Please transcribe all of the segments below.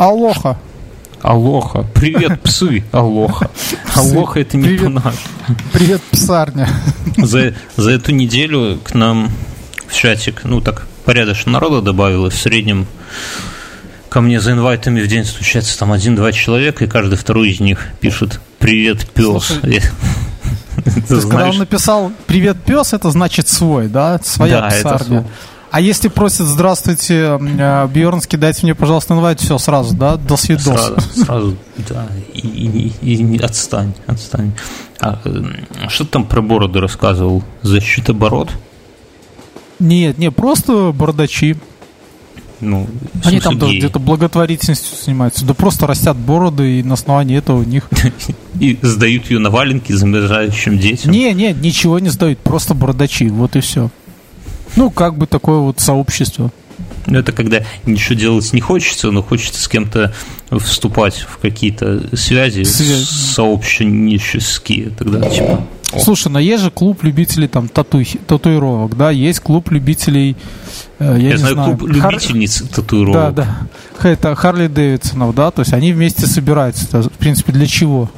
Алоха. Алоха. Привет, псы. Алоха. Алоха это не Привет. по-нашему. Привет, псарня. За, за эту неделю к нам в чатик, ну так, порядочно народа добавилось. В среднем ко мне за инвайтами в день стучается там один-два человека, и каждый второй из них пишет «Привет, пес». Слушай, То Ты есть, когда знаешь, он написал «Привет, пес», это значит свой, да? Своя Да, это псарня. свой. А если просит «Здравствуйте, э, Бьернский, дайте мне, пожалуйста, инвайт», все, сразу, да? До свидос. Сразу, сразу, да, и, и- и- и отстань, отстань. А, что ты там про бороды рассказывал? Защита бород? Нет, не, просто бардачи. Ну, Они там геи. где-то благотворительностью занимаются. Да просто растят бороды, и на основании этого у них... И сдают ее на валенки замерзающим детям. Не, не, ничего не сдают, просто бардачи, вот и все. Ну, как бы такое вот сообщество. Ну, это когда ничего делать не хочется, но хочется с кем-то вступать в какие-то связи Связи. сообщнические. Тогда типа... о, Слушай, но есть же клуб любителей там тату... татуировок, да, есть клуб любителей, э, я, я не знаю, знаю, клуб Хар- любительниц Да, татуировок. да. Это Харли Дэвидсонов, да, то есть они вместе собираются. Это, В принципе, для чего?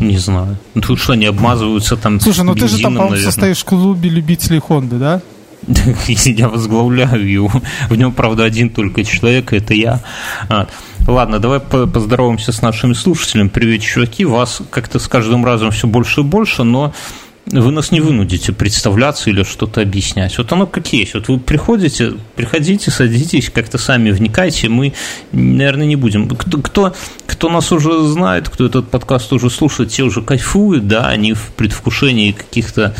Не знаю. Ну, Тут что, они обмазываются там Слушай, ну ты же там, по-моему, состоишь в клубе любителей Хонды, да? Я возглавляю его. В нем, правда, один только человек, это я. А, Ладно, давай по- поздороваемся с нашими слушателями. Привет, чуваки. Вас как-то с каждым разом все больше и больше, но вы нас не вынудите представляться или что-то объяснять. Вот оно как есть. Вот вы приходите, приходите, садитесь, как-то сами вникайте. Мы, наверное, не будем. Кто, кто, кто нас уже знает, кто этот подкаст уже слушает, те уже кайфуют, да, они в предвкушении каких-то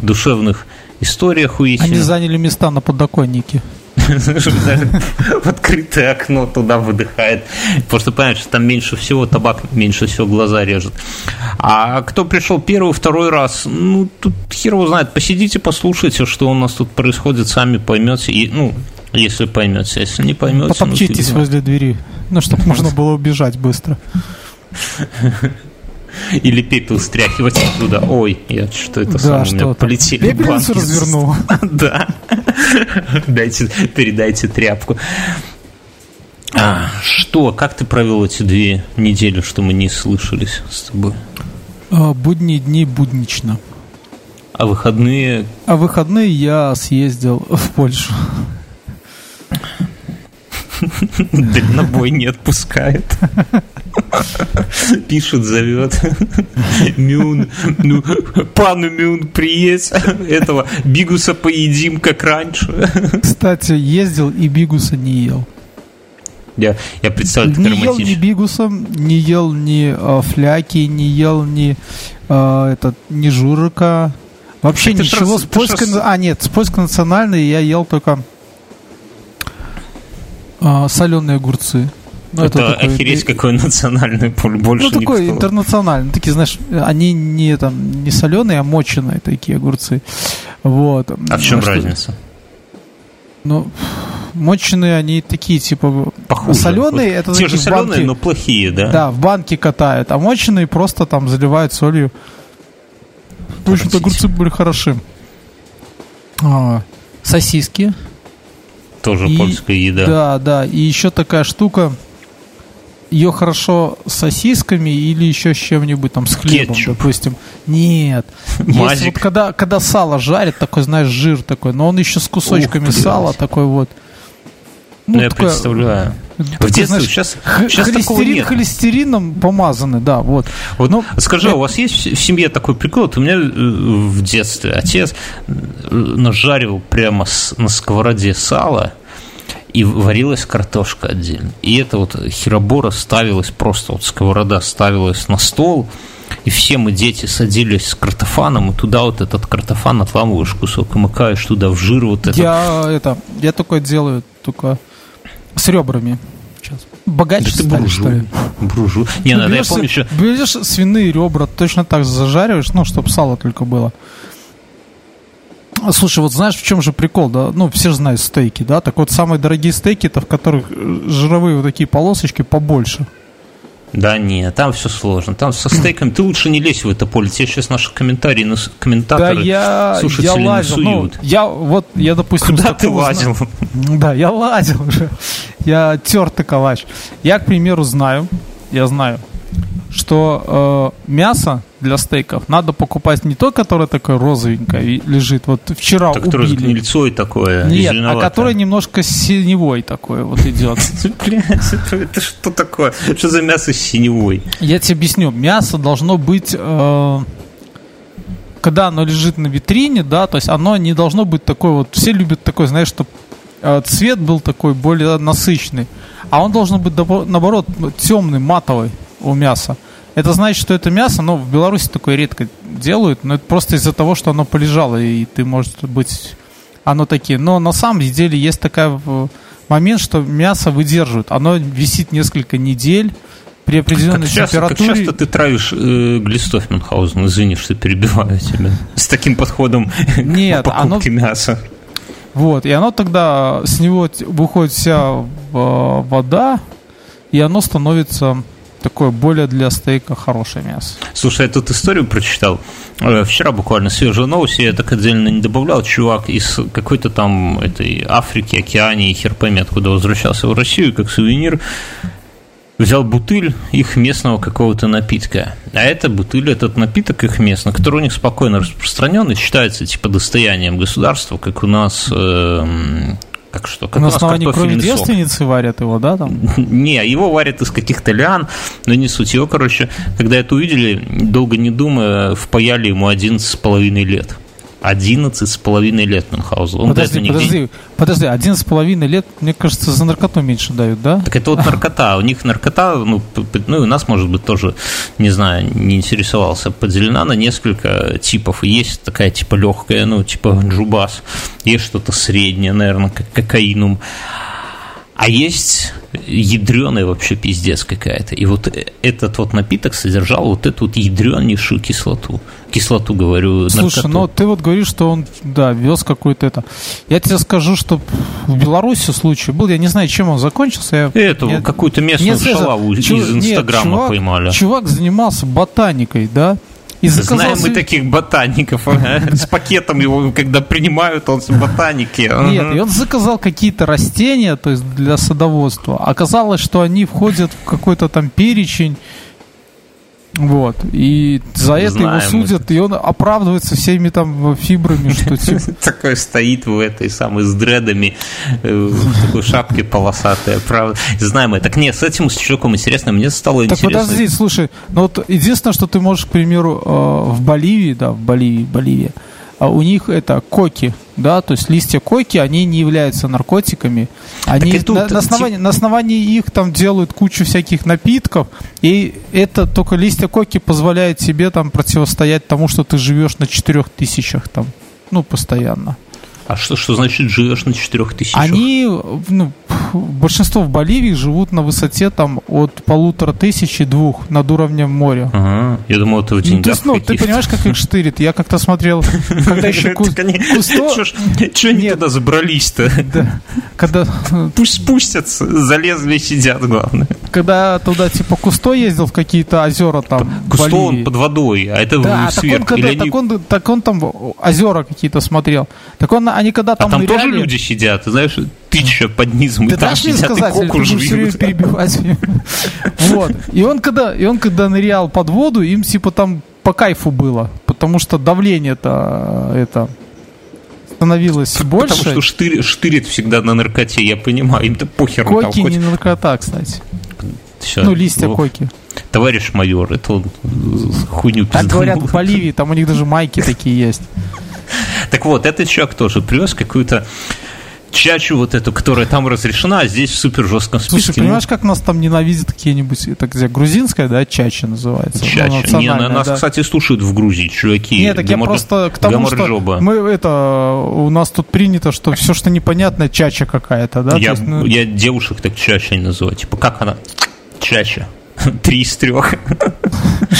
душевных историй охуительных. Они заняли места на подоконнике. в открытое окно туда выдыхает. Что, понимаешь, там меньше всего табак, меньше всего глаза режет. А кто пришел первый, второй раз, ну, тут хер его знает. Посидите, послушайте, что у нас тут происходит, сами поймете. И, ну, если поймете, если не поймете... ну, Потопчитесь возле двери, ну, чтобы можно было убежать быстро. Или пепел стряхивать оттуда. Ой, я что это Да, самое, у меня полетели Пепельницу банки. развернул. Да. Дайте, передайте тряпку. А, что, как ты провел эти две недели, что мы не слышались с тобой? А, Будние дни буднично. А выходные А выходные я съездил в Польшу. Дальнобой не отпускает. Пишет, зовет. Мюн, ну, пану Мюн, приедь. Этого бигуса поедим, как раньше. Кстати, ездил и бигуса не ел. Я, я представляю, это Не ел ни бигуса, не ел ни э, фляки, не ел ни э, этот, ни журика. Вообще Это ничего ж- с польской... ж- А, нет, с польской национальной я ел только соленые огурцы. Ну, это такой- охереть какой национальный поль, больше Ну, такой никто. интернациональный. Такие, знаешь, они не там не соленые, а моченые такие огурцы. Вот. А в чем Что- разница? Ну, моченые они такие, типа, Похуже. соленые, Вот это Те же соленые, банке. но плохие, да? Да, в банке катают, а моченые просто там заливают солью. В общем-то, огурцы были хороши. А, сосиски. Тоже И- польская еда. Да, да. И еще такая штука. Ее хорошо с сосисками или еще с чем-нибудь там, с хлебом, Кетчуп. допустим. Нет. Есть вот когда, когда сало жарят, такой, знаешь, жир такой, но он еще с кусочками Ух, сала такой вот. Ну, я такое- представляю. такой, В детстве знаешь, сейчас, сейчас такого холестерин нет. холестерином помазаны, да, вот. Вот Ну, скажи, э- а у вас есть в семье такой прикол? Вот у меня э, в детстве отец э, нажаривал прямо с- на сковороде сало, и варилась картошка отдельно. И это вот херобора ставилась просто, вот сковорода ставилась на стол, и все мы, дети, садились с картофаном, и туда вот этот картофан отламываешь кусок, и макаешь туда в жир вот это. Я это, я такое делаю только с ребрами. Сейчас. Богаче Да стали, буржуй. что ли? Буржуй. Не, Ну, надо, я берешь, помню еще... берешь свиные ребра, точно так зажариваешь, ну, чтобы сало только было. Слушай, вот знаешь, в чем же прикол, да? Ну, все же знают стейки, да? Так вот, самые дорогие стейки, это в которых э, жировые вот такие полосочки побольше. Да нет, там все сложно. Там со стейком ты лучше не лезь в это поле. Тебе сейчас наши комментарии, комментаторы, да я, слушатели я лазил. Ну, я вот, я, допустим... Куда ты лазил? Да, я лазил уже. Я тертый калач. Я, к примеру, знаю, я знаю, что э, мясо для стейков надо покупать не то, которое такое розовенькое лежит. Вот вчера то, убили. Которое гнильцой такое, Нет, а которое немножко синевой такое вот идет. Это что такое? Что за мясо синевой? Я тебе объясню. Мясо должно быть... Э, когда оно лежит на витрине, да, то есть оно не должно быть такое вот... Все любят такой, знаешь, что э, цвет был такой более насыщенный. А он должен быть, наоборот, темный, матовый у мяса. Это значит, что это мясо, но в Беларуси такое редко делают, но это просто из-за того, что оно полежало, и ты, может быть, оно такие. Но на самом деле есть такой момент, что мясо выдерживает. Оно висит несколько недель, при определенной как часто, температуре. Как часто ты травишь э, глистов Мюнхгаузен, извини, что перебиваю тебя, с таким подходом Нет, к покупке оно... мяса. Вот, и оно тогда, с него выходит вся вода, и оно становится такое более для стейка хорошее мясо. Слушай, я тут историю прочитал. Э, вчера буквально свежую новость, я так отдельно не добавлял. Чувак из какой-то там этой Африки, Океании, хер пойми, откуда возвращался в Россию, как сувенир, взял бутыль их местного какого-то напитка. А это бутыль, этот напиток их местный, который у них спокойно распространен и считается типа достоянием государства, как у нас э, как что? Как На основании крови девственницы варят его, да? Там? Не, его варят из каких-то лиан, но не суть. Его, короче, когда это увидели, долго не думая, впаяли ему 11,5 лет. 11 с половиной лет Мюнхгаузу. Он подожди, подожди, не... подожди, 11 с половиной лет, мне кажется, за наркоту меньше дают, да? Так это вот наркота. У них наркота, ну, ну и у нас, может быть, тоже, не знаю, не интересовался, поделена на несколько типов. Есть такая, типа, легкая, ну, типа джубас. Есть что-то среднее, наверное, как кокаинум. А есть ядреная вообще пиздец какая-то. И вот этот вот напиток содержал вот эту вот ядренейшую кислоту. Кислоту, говорю, Слушай, наркоту. ну ты вот говоришь, что он, да, вез какой-то это. Я тебе скажу, что в Беларуси случай был, я не знаю, чем он закончился. Я, Эту, какую-то местную нет, шалаву из Инстаграма чувак, поймали. Чувак занимался ботаникой, да, и заказал Знаем мы таких ботаников. С пакетом его, когда принимают, он с ботаники. Нет, и он заказал какие-то растения, то есть для садоводства. Оказалось, что они входят в какой-то там перечень вот. И за это Знаем его судят, это. и он оправдывается всеми там фибрами, что типа... Такой стоит в этой самой с дредами, э, в такой шапке полосатой. Знаем это. Так нет, с этим человеком интересно, мне стало интересно. Так подожди, слушай, ну вот единственное, что ты можешь, к примеру, э, в Боливии, да, в Боливии, Боливия, а у них это коки, да, то есть листья коки, они не являются наркотиками. Они тут, на, на, основании, на основании их там делают кучу всяких напитков, и это только листья коки позволяет тебе там противостоять тому, что ты живешь на четырех тысячах там, ну, постоянно. А что, что значит живешь на четырех тысячах? Они, ну, большинство в Боливии живут на высоте там от полутора тысяч и двух над уровнем моря. Ага, я думал, это в деньгах ну, ты, ну, ты понимаешь, как их штырит? Я как-то смотрел, когда еще Кусто... Че они туда забрались-то? Когда... Пусть спустятся, залезли и сидят, главное. Когда туда, типа, Кусто ездил в какие-то озера там, Кусто он под водой, а это да, сверху. Так он, так он там озера какие-то смотрел. Так он, они когда там А там тоже люди сидят, знаешь, тысяча под низом, и там сидят сказать, и коку жуют. перебивать. Вот. И он когда, и он когда нырял под воду, им типа там по кайфу было, потому что давление-то это становилось больше. Потому что штырит, штырит всегда на наркоте, я понимаю, им-то похер. Коки не наркота, кстати. Все. Ну, листья коки. Товарищ майор, это он хуйню Так говорят в Боливии, там у них даже майки такие есть. Так вот, этот человек тоже привез какую-то чачу вот эту, которая там разрешена, а здесь в супер жестком списке. Слушай, понимаешь, как нас там ненавидят какие-нибудь, это где, грузинская, да, чача называется? Чача. Ну, Не, на, нас, да. кстати, слушают в Грузии, чуваки. Нет, так гамор... я просто к тому, что мы, это, у нас тут принято, что все, что непонятно, чача какая-то, да? Я, есть, ну... я девушек так чача не называю. Типа, как она? Чача. Три из трех.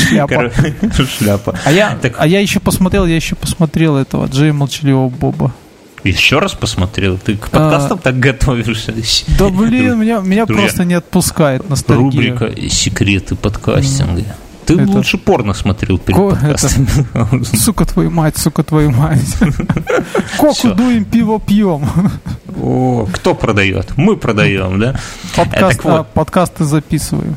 Шляпа. Шляпа. А я, так... а я еще посмотрел, я еще посмотрел этого Джей Молчаливого Боба. Еще раз посмотрел? Ты к подкастам а, так готовишься? Да блин, меня, меня просто не отпускает ностальгия. Рубрика «Секреты подкастинга». Ты это... лучше порно смотрел перед Ко... подкастом. Это... Сука твою мать, сука твою мать. Коку дуем, пиво пьем. О, кто продает? Мы продаем, да? Подкаст, вот. а, подкасты записываю.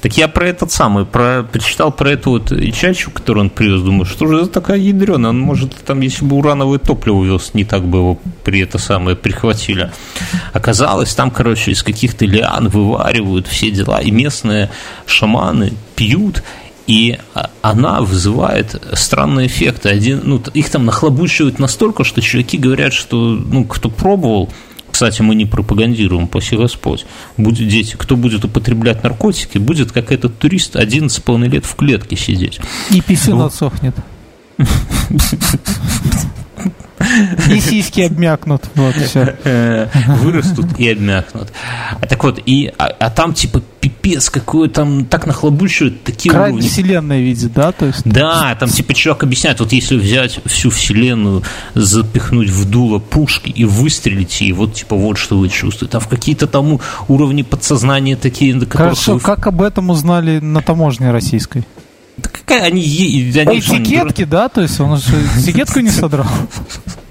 Так я про этот самый, про, почитал про эту вот чачу, которую он привез, думаю, что же это такая ядреная, он может, там, если бы урановое топливо вез, не так бы его при это самое прихватили. Оказалось, там, короче, из каких-то лиан вываривают все дела, и местные шаманы пьют, и она вызывает странные эффекты. Один, ну, их там нахлобучивают настолько, что чуваки говорят, что, ну, кто пробовал, кстати, мы не пропагандируем, паси Господь. Будет дети, кто будет употреблять наркотики, будет как этот турист 11,5 лет в клетке сидеть. И писюн вот. отсохнет. И сиськи обмякнут. Вот, все. Вырастут и обмякнут. А так вот, и, а, а там типа пипец какой там так нахлобучивают такие Край уровни. вселенной видит, да? То есть... Да, там типа чувак объясняет, вот если взять всю вселенную, запихнуть в дуло пушки и выстрелить, и вот типа вот что вы чувствуете. Там в какие-то там уровни подсознания такие, Хорошо, вы... как об этом узнали на таможне российской? Они... они Этикетки, да? То есть он же этикетку не содрал.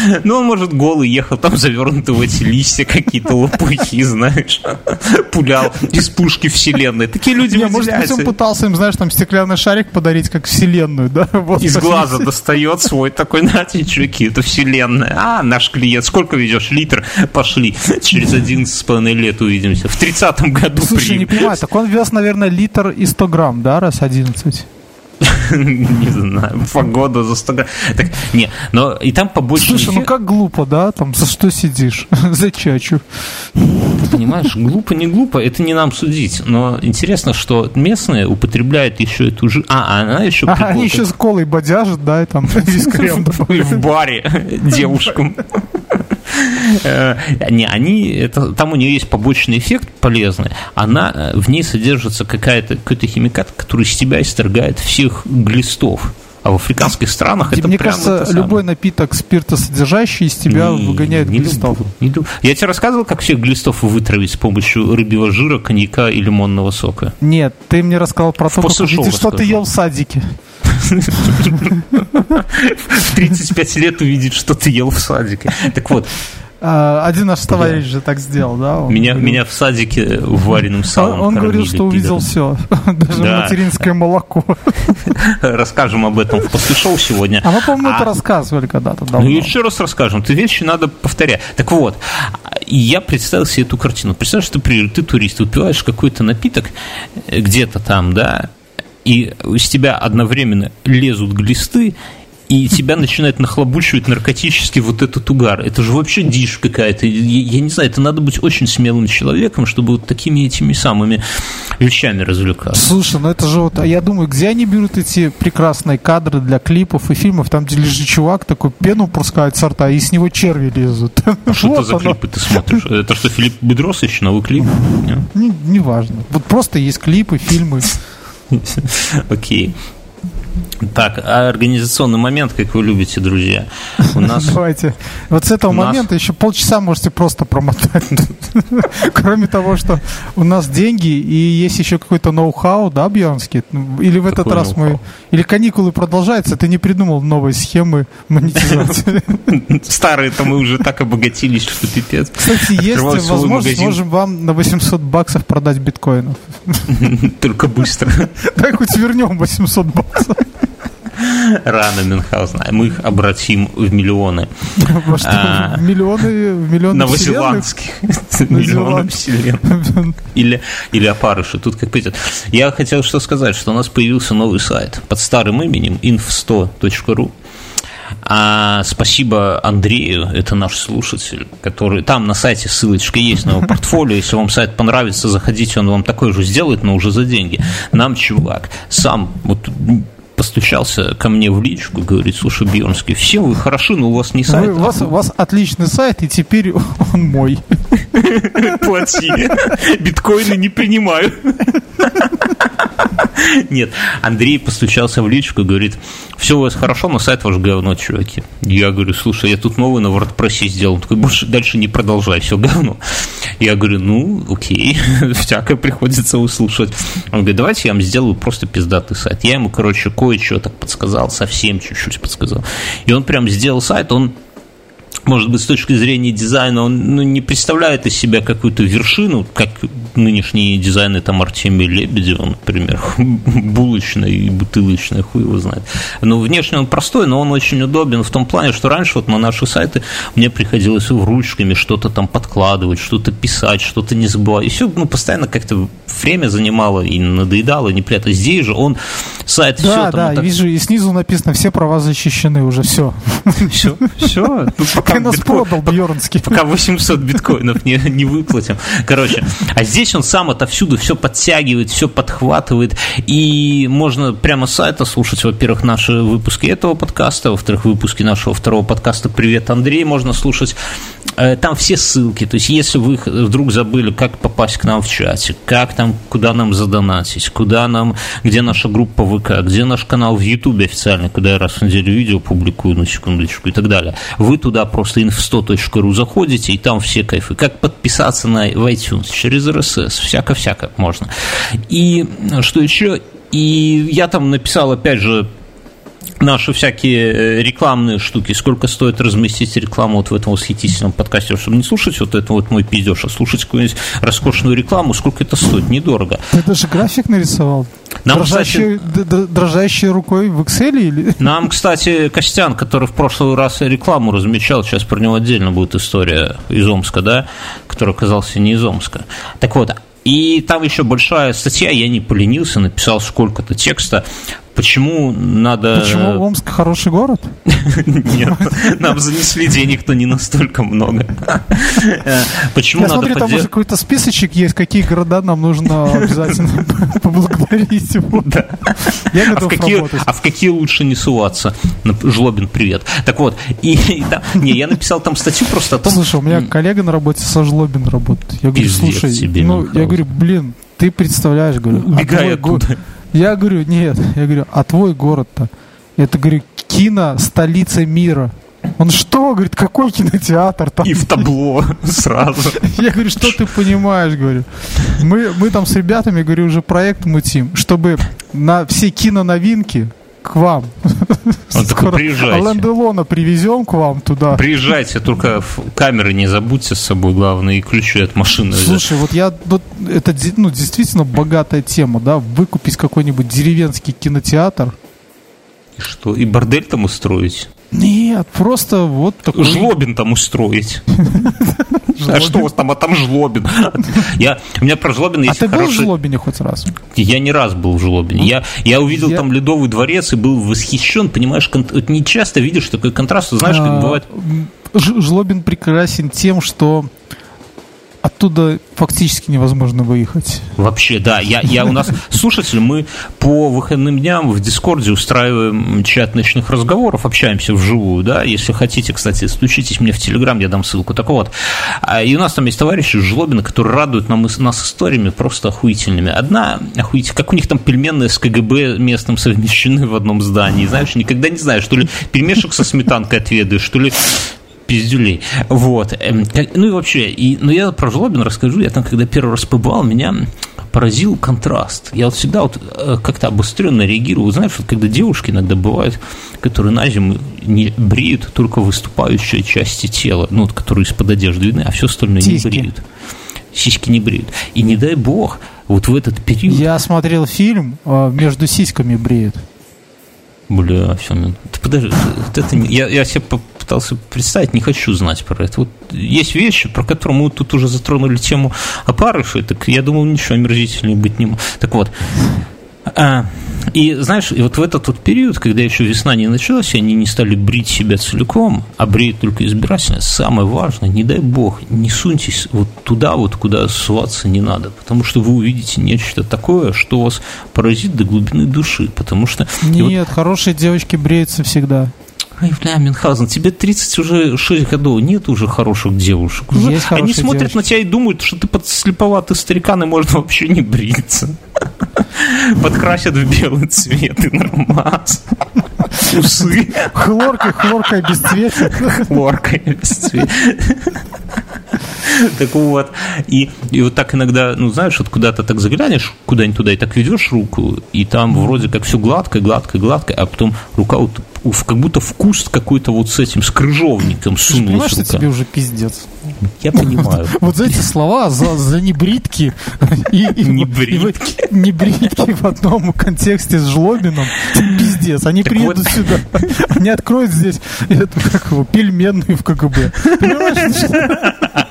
Ну, он, может, голый ехал, там завернуты в эти листья какие-то лопухи, знаешь, пулял из пушки вселенной. Такие люди Не, может быть, он пытался им, знаешь, там стеклянный шарик подарить, как вселенную, да? Вот из глаза достает свой такой, нате, чуваки, это вселенная. А, наш клиент, сколько везешь? Литр? Пошли. Через 11,5 лет увидимся. В 30-м году Слушай, не понимаю, так он вез, наверное, литр и 100 грамм, да, раз 11? Не знаю, погода за 100 грамм. Так, не, но и там побольше... Слушай, ну как глупо, да? Там за что сидишь? за чачу. Понимаешь, глупо, не глупо, это не нам судить. Но интересно, что местные употребляют еще эту же... А, она еще... А, они еще с колой бодяжат, да, и там в баре девушкам. Э, не, они, это, там у нее есть побочный эффект полезный. Она, э, в ней содержится какая-то, какой-то химикат, который из тебя исторгает всех глистов. А в африканских странах это Мне кажется, любой напиток спиртосодержащий из тебя не, выгоняет не глистов. Люблю, не люблю. Я тебе рассказывал, как всех глистов вытравить с помощью рыбьего жира, коньяка и лимонного сока? Нет, ты мне рассказал про то, как, что ты ел в садике. В 35 лет увидеть, что ты ел в садике. Так вот, а, один наш товарищ же так сделал, да? Он меня, говорил... меня в садике вареным салом Он, говорил, что увидел все, даже да. материнское молоко. Расскажем об этом в после шоу сегодня. А мы, по-моему, а... это рассказывали когда-то давно. Ну, еще раз расскажем. Ты вещи надо повторять. Так вот, я представил себе эту картину. Представь, что ты, ты турист, выпиваешь какой-то напиток где-то там, да, и из тебя одновременно лезут глисты, и тебя начинает нахлобучивать наркотически вот этот угар. Это же вообще дичь какая-то. Я, я не знаю, это надо быть очень смелым человеком, чтобы вот такими этими самыми вещами развлекаться. Слушай, ну это же вот, а я думаю, где они берут эти прекрасные кадры для клипов и фильмов, там, где лежит чувак, такой пену пускает с рта, и с него черви лезут. А что это за клипы ты смотришь? Это что, Филипп Бедросович, новый клип? Неважно. Вот просто есть клипы, фильмы. Окей. Так, а организационный момент, как вы любите, друзья. У нас... Давайте. Вот с этого момента еще полчаса можете просто промотать. Кроме того, что у нас деньги и есть еще какой-то ноу-хау, да, Бьернский? Или в этот раз мы... Или каникулы продолжаются, ты не придумал новые схемы монетизации. Старые-то мы уже так обогатились, что пипец. Кстати, есть возможность, можем вам на 800 баксов продать биткоинов. Только быстро. Так хоть вернем 800 баксов. Рано, Мюнхгаузен. Мы их обратим в миллионы. А, в миллионы, в миллионы Новозеландских. Миллионы вселенных. Или, или опарыши. Тут как пойдет. Я хотел что сказать, что у нас появился новый сайт под старым именем inf100.ru. А спасибо Андрею, это наш слушатель, который там на сайте ссылочка есть на его портфолио. Если вам сайт понравится, заходите, он вам такой же сделает, но уже за деньги. Нам чувак сам вот постучался ко мне в личку, говорит, слушай, Бьернский, все вы хороши, но у вас не сайт. Вы, у, вас, у вас отличный сайт, и теперь он мой. Плати. Биткоины не принимаю. Нет, Андрей постучался в личку и говорит, все у вас хорошо, но сайт ваш говно, чуваки. Я говорю, слушай, я тут новый на WordPress сделал. Он такой, больше дальше не продолжай, все говно. Я говорю, ну, окей, всякое приходится услышать. Он говорит, давайте я вам сделаю просто пиздатый сайт. Я ему, короче, кое-что так подсказал, совсем чуть-чуть подсказал. И он прям сделал сайт, он может быть, с точки зрения дизайна, он ну, не представляет из себя какую-то вершину, как нынешние дизайны там Артемия Лебедева, например, булочная и бутылочная, хуй его знает. Но внешне он простой, но он очень удобен в том плане, что раньше вот на наши сайты мне приходилось ручками что-то там подкладывать, что-то писать, что-то не забывать. И все ну, постоянно как-то время занимало и надоедало, и неприятно. Здесь же он сайт да, все там. Да, так... вижу, и снизу написано, все права защищены уже, все. Все, все. Ну, пока Ты нас продал, Бьернский. Пока 800 биткоинов не, не выплатим. Короче, а здесь он сам отовсюду все подтягивает, все подхватывает, и можно прямо с сайта слушать, во-первых, наши выпуски этого подкаста, во-вторых, выпуски нашего второго подкаста «Привет, Андрей» можно слушать. Э, там все ссылки, то есть если вы вдруг забыли, как попасть к нам в чате, как там, куда нам задонатить, куда нам, где наша группа ВК, где наш канал в Ютубе официальный, куда я раз в неделю видео публикую, на секундочку и так далее, вы туда просто inf100.ru заходите, и там все кайфы. Как подписаться на в iTunes через RSS, всяко-всяко можно. И что еще? И я там написал, опять же, наши всякие э, рекламные штуки, сколько стоит разместить рекламу вот в этом восхитительном подкасте, чтобы не слушать вот это вот мой пиздеж, а слушать какую-нибудь роскошную рекламу, сколько это стоит, недорого. Ты даже график нарисовал? Нам, дрожащей, кстати, дрожащей рукой в Excel или? Нам, кстати, Костян, который в прошлый раз рекламу размечал, сейчас про него отдельно будет история из Омска, да, который оказался не из Омска. Так вот, и там еще большая статья, я не поленился, написал сколько-то текста Почему надо... Почему Омск хороший город? Нет, нам занесли денег, но не настолько много. Почему Я надо смотрю, там уже какой-то списочек есть, какие города нам нужно обязательно поблагодарить. Я а готов работать. А в какие лучше не суваться? Жлобин, привет. Так вот, и не, я написал там статью просто о том... Слушай, у меня коллега на работе со Жлобин работает. Я говорю, слушай, ну, я говорю, блин, ты представляешь, говорю, убегай оттуда. Я говорю, нет, я говорю, а твой город-то? Это, говорю, кино столица мира. Он что, говорит, какой кинотеатр там? И в табло сразу. Я говорю, что ты понимаешь, говорю. Мы, мы там с ребятами, говорю, уже проект мутим, чтобы на все киноновинки к вам. Он такой, приезжайте. Ален Делона привезем к вам туда. Приезжайте, только камеры не забудьте с собой, главное, и ключи от машины. Слушай, вот я, вот, это ну, действительно богатая тема, да, выкупить какой-нибудь деревенский кинотеатр. И что, и бордель там устроить? Нет, просто вот такой... Жлобин там устроить. А что у вас там, а там Жлобин? Я, у меня про Жлобина есть А ты был в Жлобине хоть раз? Я не раз был в Жлобине. Я, я увидел я... там Ледовый дворец и был восхищен, понимаешь, кон... не часто видишь такой контраст, знаешь, как а, бывает... Жлобин прекрасен тем, что оттуда фактически невозможно выехать. Вообще, да. Я, я у нас слушатель, мы по выходным дням в Дискорде устраиваем чат ночных разговоров, общаемся вживую, да. Если хотите, кстати, стучитесь мне в Телеграм, я дам ссылку. Так вот. А, и у нас там есть товарищи из Жлобина, которые радуют нам, нас историями просто охуительными. Одна охуительная, как у них там пельменные с КГБ местным совмещены в одном здании. Знаешь, никогда не знаешь, что ли пельмешек со сметанкой отведаешь, что ли пиздюлей. Вот. Эм, ну и вообще, и, ну я про Жлобин расскажу. Я там, когда первый раз побывал, меня поразил контраст. Я вот всегда вот э, как-то обостренно реагирую. Знаешь, вот когда девушки иногда бывают, которые на зиму не бреют только выступающие части тела, ну, вот, которые из-под одежды видны, а все остальное Сиськи. не бреют. Сиськи не бреют. И не дай бог, вот в этот период... Я смотрел фильм э, «Между сиськами бреют». Бля, все, ну, ты подожди, это, я, я себе пытался представить, не хочу знать про это. Вот есть вещи, про которые мы тут уже затронули тему опарышей, так я думал, ничего омерзительнее быть не может. Так вот, а, и знаешь, и вот в этот вот период, когда еще весна не началась, и они не стали брить себя целиком, а бреют только избирательно, самое важное, не дай бог, не суньтесь вот туда, вот куда суваться не надо, потому что вы увидите нечто такое, что вас поразит до глубины души, потому что... Нет, вот... хорошие девочки бреются всегда. Ай, бля, Мюнхгаузен, тебе 30 уже 6 годов, нет уже хороших девушек. Уже Есть они смотрят девушки. на тебя и думают, что ты подслеповатый старикан, и можно вообще не бриться. Подкрасят в белый цвет и нормас. Усы. Хлоркой, хлоркой обесцветят. Хлоркой обесцветят. Так вот, и, и вот так иногда, ну, знаешь, вот куда-то так заглянешь, куда-нибудь туда, и так ведешь руку, и там вроде как все гладко, гладко, гладко, а потом рука вот как будто в куст какой-то вот с этим, с крыжовником сунулась Понимаешь, что тебе уже пиздец? Я понимаю. Вот за эти слова, за, за небритки и, и, Небритки. и, небритки в одном контексте с Жлобином, пиздец. Они Так приедут вот. сюда, они откроют здесь эту, как его, пельменную в КГБ. Понимаешь,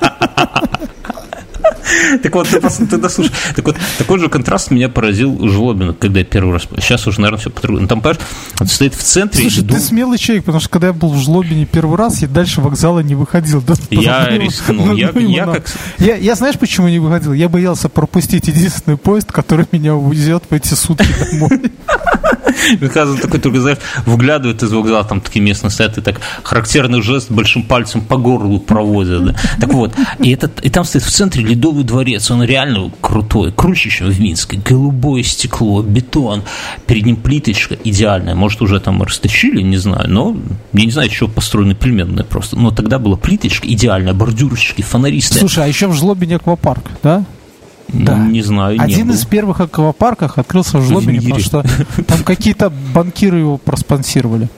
Так вот, ты, просто- ты дослушай. Так вот, такой же контраст меня поразил у Жлобина, когда я первый раз... Сейчас уже, наверное, все по-другому. Там, понимаешь, он стоит в центре... Слушай, ты смелый человек, потому что когда я был в Жлобине первый раз, я дальше вокзала не выходил. Я рискнул. ну, Я- ну, ну. как- я знаешь, почему не выходил? Я боялся пропустить единственный поезд, который меня увезет в эти сутки домой. Оказывается, такой только, знаешь, выглядывает из вокзала, там такие местные стоят, и так характерный жест большим пальцем по горлу проводят. Да? Так вот, и, этот, и там стоит в центре Ледовый дворец, он реально крутой, круче, чем в Минске. Голубое стекло, бетон, перед ним плиточка идеальная. Может, уже там растащили, не знаю, но я не знаю, еще построены пельменные просто. Но тогда была плиточка идеальная, бордюрчики, фонари стоят. Слушай, а еще в Жлобине аквапарк, да? да. Не знаю, не Один был. из первых аквапарков открылся в Жлобине, мире. потому что там какие-то банкиры его проспонсировали.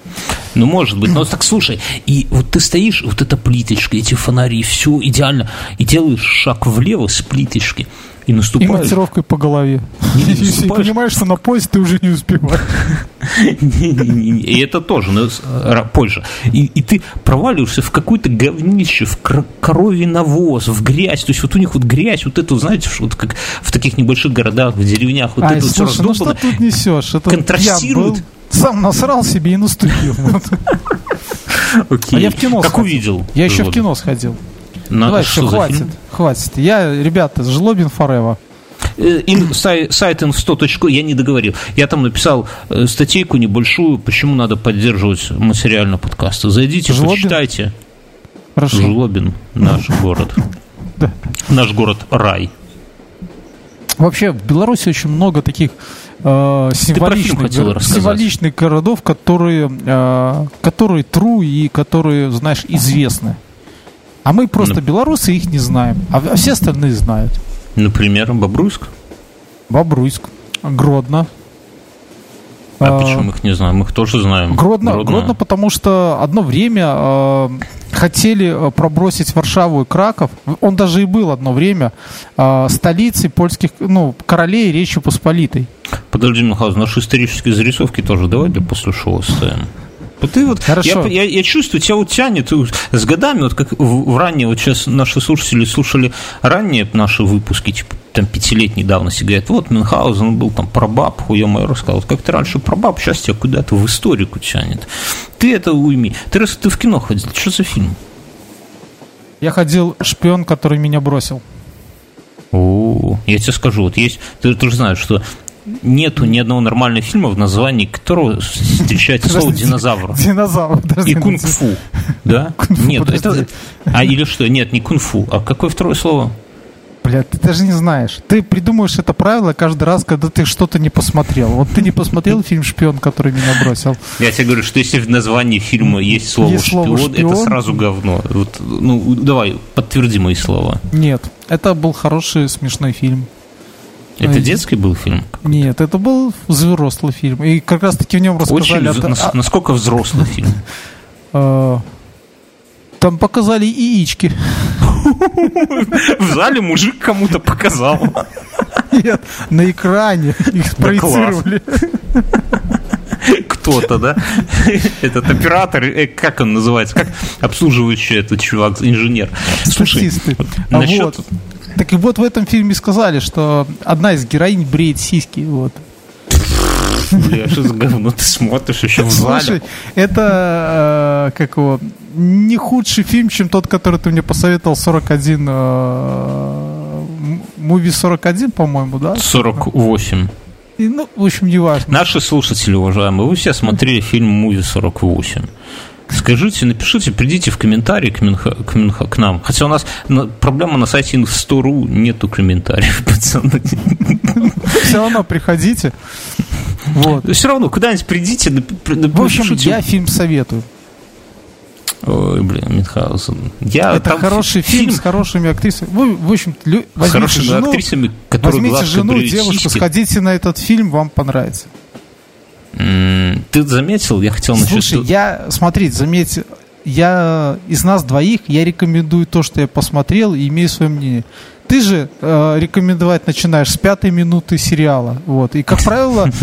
Ну, может быть. Но так слушай, и вот ты стоишь, вот эта плиточка, эти фонари, все идеально, и делаешь шаг влево с плиточки, и И наступаешь... монтировкой по голове. Не, не И наступаешь. понимаешь, что на поезд ты уже не успеваешь. И это тоже, но ра- позже. И, и ты проваливаешься в какое-то говнище, в коровий навоз, в грязь. То есть вот у них вот грязь, вот эту, знаете, вот как в таких небольших городах, в деревнях, вот Ай, это всё слушай, ну что раздолбано. тут несешь? Это Контрастирует. Сам насрал себе и наступил. А я в кино Как увидел? Я еще в кино сходил. На- Давай, все, хватит. Хватит. Я, ребята, Жлобин Forever. Э, ин- сай- сайт info.ru, я не договорил. Я там написал э, статейку небольшую, почему надо поддерживать материально подкасты. Зайдите, Жлобин? почитайте. Хорошо. Жлобин, наш город. Да. Наш город рай. Вообще, в Беларуси очень много таких э, символичных, рассказать. символичных городов, которые, э, которые true и которые, знаешь, известны. А мы просто Ну. белорусы их не знаем, а, а все остальные знают. Например, Бобруйск. Бобруйск, Гродно. А Э, почему мы их не знаем? Мы их тоже знаем. Гродно, Гродно, потому что одно время э, хотели э, пробросить Варшаву и Краков. Он даже и был одно время э, столицей польских, ну, королей Речи Посполитой. Подожди, Михаил, наши исторические зарисовки тоже давай для после шоу оставим. Вот ты вот, Хорошо. Я, я, я чувствую, тебя вот тянет э, с годами, вот как в, в ранние, вот сейчас наши слушатели слушали ранние наши выпуски, типа там пятилетней давности, говорят, вот Мюнхгаузен был там про баб, хуя мой рассказывал, как ты раньше про баб, сейчас тебя куда-то в историку тянет. Ты это уйми. Ты раз ты в кино ходил, что за фильм? Я ходил шпион, который меня бросил. О, я тебе скажу, вот есть, ты, ты же знаешь, что нету ни одного нормального фильма, в названии которого встречается слово динозавр. Динозавр. И кунг-фу, да? Нет, это... А или что? Нет, не кунг-фу. А какое второе слово? Блядь, ты даже не знаешь. Ты придумываешь это правило каждый раз, когда ты что-то не посмотрел. Вот ты не посмотрел фильм «Шпион», который меня бросил. Я тебе говорю, что если в названии фильма есть слово, Есть слово шпион, это «шпион». сразу говно. Вот, ну, давай, подтверди мои слова. Нет, это был хороший, смешной фильм. Это Ой. детский был фильм? Нет, это был взрослый фильм. И как раз таки в нем рассказали... Очень, о вз- том- нас- а- насколько взрослый фильм? а, Там показали яички. В зале мужик кому-то показал. Нет, на экране их спроецировали. Кто-то, да? Этот оператор, э, как он называется? Как обслуживающий этот чувак, инженер? Слушай, Статисты. вот А насчет... вот. Так и вот в этом фильме сказали, что одна из героинь бреет сиськи. Вот. Бля, что за говно ты смотришь еще в зале? Слушай, это э, как его не худший фильм, чем тот, который ты мне посоветовал 41 э, Муви 41, по-моему, да? 48. И, ну, в общем, не важно. Наши слушатели, уважаемые, вы все смотрели фильм «Муви 48». Скажите, напишите, придите в комментарии к, Минха- к, Минха- к нам. Хотя у нас на- проблема на сайте Инф100.ру нету комментариев, пацаны. Все равно приходите. Вот. Все равно куда-нибудь придите. В общем, я фильм советую. Ой, блин, Мюнхгаузен. Я, это хороший фильм, фильм с хорошими актрисами. Вы, в общем, лю... с хорошими жену, актрисами, которые Возьмите жену, девушку, сиськи. сходите на этот фильм, вам понравится. Ты заметил? Я хотел начать... Слушай, я, смотри, заметь, я из нас двоих, я рекомендую то, что я посмотрел, и имею свое мнение. Ты же э, рекомендовать начинаешь с пятой минуты сериала. Вот. И, как правило,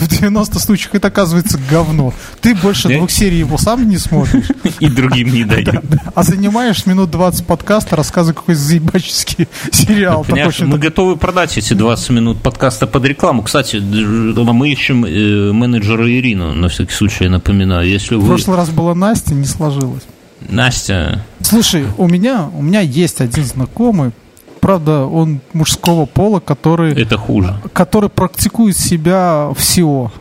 в 90 случаях это оказывается говно. Ты больше двух серий его сам не смотришь. И другим не дают. А занимаешь минут 20 подкаста, рассказывай какой заебаческий сериал. Мы готовы продать эти 20 минут подкаста под рекламу. Кстати, мы ищем э, менеджера Ирину, на всякий случай, я напоминаю. Если В прошлый раз была Настя, не сложилось. Настя. Слушай, у меня, у меня есть один знакомый, правда, он мужского пола, который... Это хуже. Который практикует себя всего.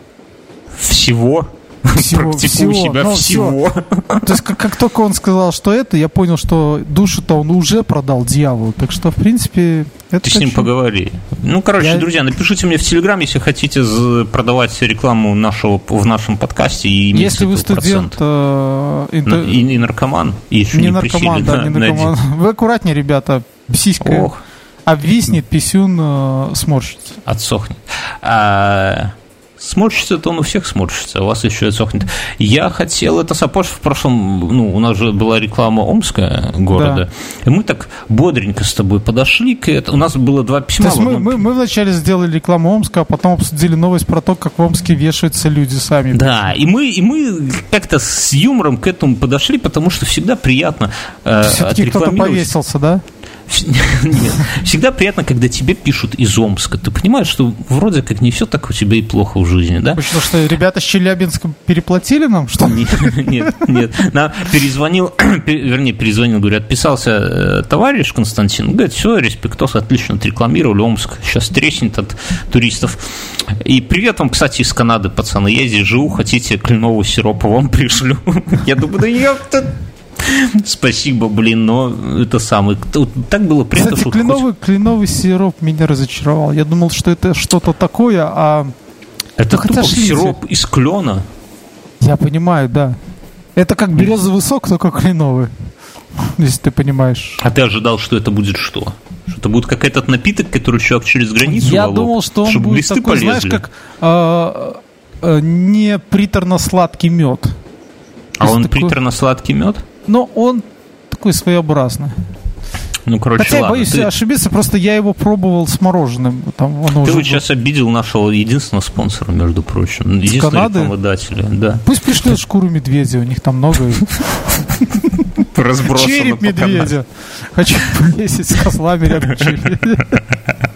Всего? всего, Практикую всего, себя ну, всего. То есть, как, как только он сказал, что это, я понял, что душу-то он уже продал дьяволу. Так что, в принципе, это Ты с ним поговори. Ну, короче, я... друзья, напишите мне в Телеграм, если хотите продавать рекламу нашего, в нашем подкасте. И если вы студент... Э, интер... и, и наркоман. И еще не, не наркоман, да, на, не наркоман. Вы аккуратнее, ребята. Сиська Ох. обвиснет, писюн э, сморщится. Отсохнет. А... Сморщится-то он у всех сморщится, у вас еще отсохнет. Я хотел, это Сапож в прошлом, ну, у нас же была реклама Омская города, да. и мы так бодренько с тобой подошли к этому. У нас было два письма. То есть мы, мы, мы вначале сделали рекламу Омска, а потом обсудили новость про то, как в Омске вешаются люди сами. Да, и мы, и мы как-то с юмором к этому подошли, потому что всегда приятно э, Все-таки кто-то повесился, да? Нет. Всегда приятно, когда тебе пишут из Омска. Ты понимаешь, что вроде как не все так у тебя и плохо в жизни, да? Потому что ребята с Челябинска переплатили нам, что ли? Нет, нет. Нам перезвонил, вернее, перезвонил, говорю, отписался э, товарищ Константин. Говорит, все, респектос, отлично отрекламировали Омск. Сейчас треснет от туристов. И привет вам, кстати, из Канады, пацаны. Я здесь живу, хотите кленового сиропа вам пришлю. Я думаю, да ёпта, Спасибо, блин, но это самый... Так было приятно, Кстати, кленовый, хоть... кленовый сироп меня разочаровал. Я думал, что это что-то такое, а... Это тупо сироп из клена. Я понимаю, да. Это как березовый сок, только кленовый. Если ты понимаешь. А ты ожидал, что это будет что? Что это будет как этот напиток, который человек через границу Я волок, думал, что он будет такой, полезли. знаешь, как э, э, не приторно-сладкий мед. А он такой... приторно-сладкий мед? Но он такой своеобразный. Ну, короче, Хотя ладно. я боюсь ты... ошибиться, просто я его пробовал с мороженым. Там оно ты вот сейчас обидел нашего единственного спонсора, между прочим. Единственного рекламодателя. Да. Пусть пришлют шкуру медведя, у них там много. Череп медведя. Хочу повесить с козлами рядом череп.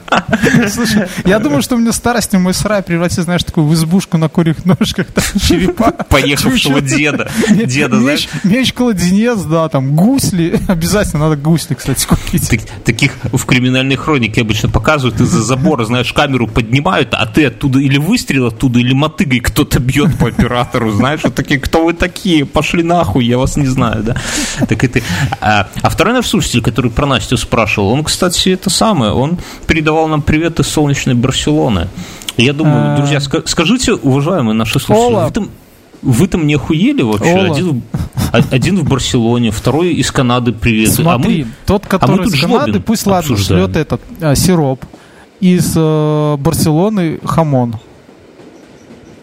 Слушай, я думаю, что у меня старостью мой сарай превратится, знаешь, такую в избушку на курьих ножках, там, черепа. Поехавшего деда. Деда, знаешь. Меч-кладенец, да, там, гусли. Обязательно надо гусли, кстати, купить. Таких в криминальной хронике обычно показывают из-за забора, знаешь, камеру поднимают, а ты оттуда или выстрел оттуда, или мотыгой кто-то бьет по оператору, знаешь, вот такие, кто вы такие, пошли нахуй, я вас не знаю, да. Так это... А, а второй наш слушатель, который про Настю спрашивал, он, кстати, это самое, он передавал передавал нам привет из солнечной Барселоны. Я думаю, а. друзья, скажите, уважаемые наши слушатели, вы там, вы там не охуели вообще? Один, один в Барселоне, второй из Канады привет. Смотри, а мы, тот, который а из Канады, пусть ладно, шлет этот а, сироп. Из э, Барселоны хамон.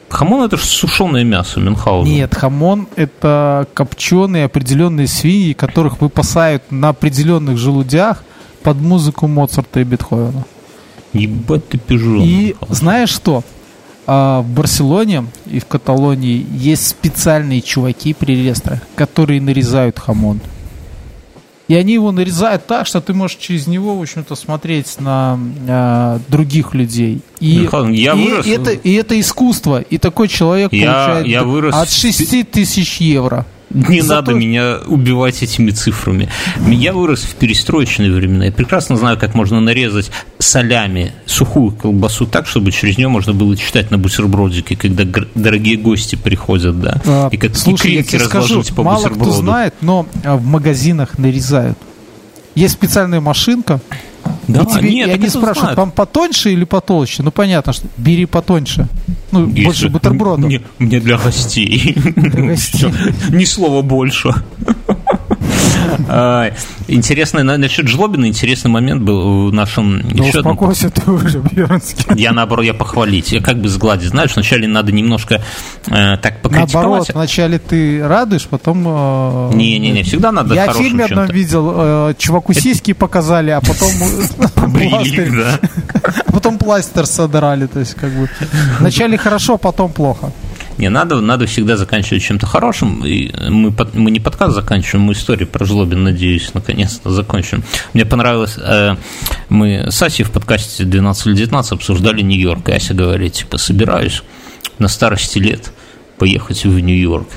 Хамон это же сушеное мясо Мюнхгаузен. Нет, хамон это копченые определенные свиньи, которых выпасают на определенных желудях под музыку Моцарта и Бетховена. Ебать ты пижон. И знаешь что? А, в Барселоне и в Каталонии есть специальные чуваки при рестро, которые нарезают хамон. И они его нарезают так, что ты можешь через него, в общем-то, смотреть на э, других людей. И, Михаил, я и, вырос. Это, и это искусство. И такой человек я, получает я вырос от 6 тысяч евро. Не Зато... надо меня убивать этими цифрами. Я вырос в перестроечные времена. Я прекрасно знаю, как можно нарезать солями сухую колбасу так, чтобы через нее можно было читать на бутербродике, когда дорогие гости приходят, да. А, и как слушай, я тебе скажу, по мало кто знает, но а, в магазинах нарезают. Есть специальная машинка, Да, и тебе, нет, и они спрашивают, знают. вам потоньше или потолще? Ну, понятно, что бери потоньше. Ну, Если больше бутербродов. Мне, мне для гостей. Для гостей. Ни слова больше. А, интересный, насчет Жлобина интересный момент был в нашем... Да еще успокойся ты уже, Бьернский. Я, наоборот, я похвалить. Я как бы сгладить. Знаешь, вначале надо немножко э, так покритиковать. Наоборот, вначале ты радуешь, потом... Э, Не-не-не, всегда надо Я в фильме одном видел, э, чуваку сиськи показали, а потом... Побрили, да. Потом пластер содрали, то есть как бы... Вначале хорошо, потом плохо. Не, надо, надо всегда заканчивать чем-то хорошим. И мы, мы не подкаст заканчиваем, мы историю про Жлобин, надеюсь, наконец-то закончим. Мне понравилось, э, мы с Асей в подкасте 12 или 19 обсуждали Нью-Йорк, и Ася говорит, типа, собираюсь на старости лет поехать в Нью-Йорк.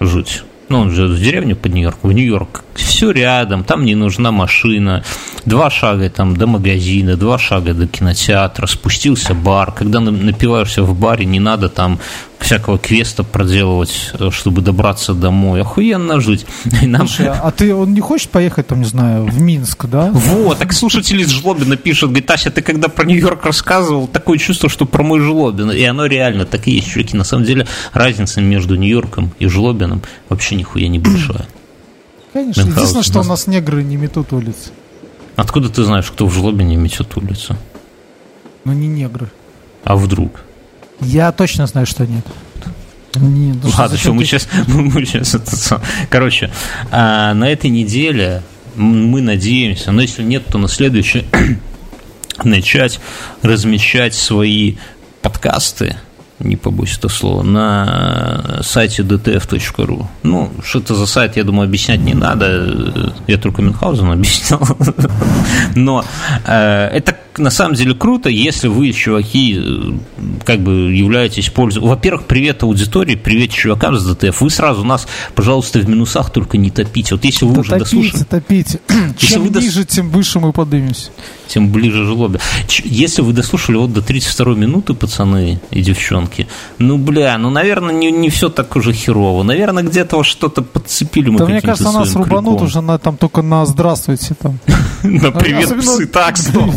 Жуть ну, он живет в деревне под Нью-Йорк, в Нью-Йорк, все рядом, там не нужна машина, два шага там до магазина, два шага до кинотеатра, спустился бар, когда напиваешься в баре, не надо там всякого квеста проделывать, э, чтобы добраться домой. Охуенно жить. И нам... Слушай, а ты, он не хочет поехать, там, не знаю, в Минск, да? Вот, так слушатели из Жлобина пишут, говорит, Ася, ты когда про Нью-Йорк рассказывал, такое чувство, что про мой Жлобин. И оно реально так и есть, чуваки. На самом деле разница между Нью-Йорком и Жлобином вообще нихуя не большая. Конечно. Мюнхгаузен. Единственное, что у нас негры не метут улицы. Откуда ты знаешь, кто в Жлобине метет улицу? Ну, не негры. А вдруг? Я точно знаю, что нет. Нет, ну Ладно, все, мы сейчас, мы сейчас это, короче, а, на этой неделе мы надеемся, но если нет, то на следующий начать размещать свои подкасты не побоюсь этого слова, на сайте dtf.ru. Ну, что это за сайт, я думаю, объяснять не надо. Я только Мюнхгаузен объяснял. Но э, это на самом деле круто, если вы, чуваки, э, как бы являетесь пользователем. Во-первых, привет аудитории, привет чувакам с ДТФ. Вы сразу нас, пожалуйста, в минусах только не топите. Вот если вы да уже топите, дослушали... топите. Чем вы ниже, дос... тем выше мы поднимемся. Тем ближе жлобе. Если вы дослушали вот до 32 минуты, пацаны и девчонки, ну, бля, ну, наверное, не, не все так уже херово. Наверное, где-то что-то подцепили мы Да мне кажется, нас рубанут уже на, там только на «здравствуйте» там. На «привет, псы». Так, стоп.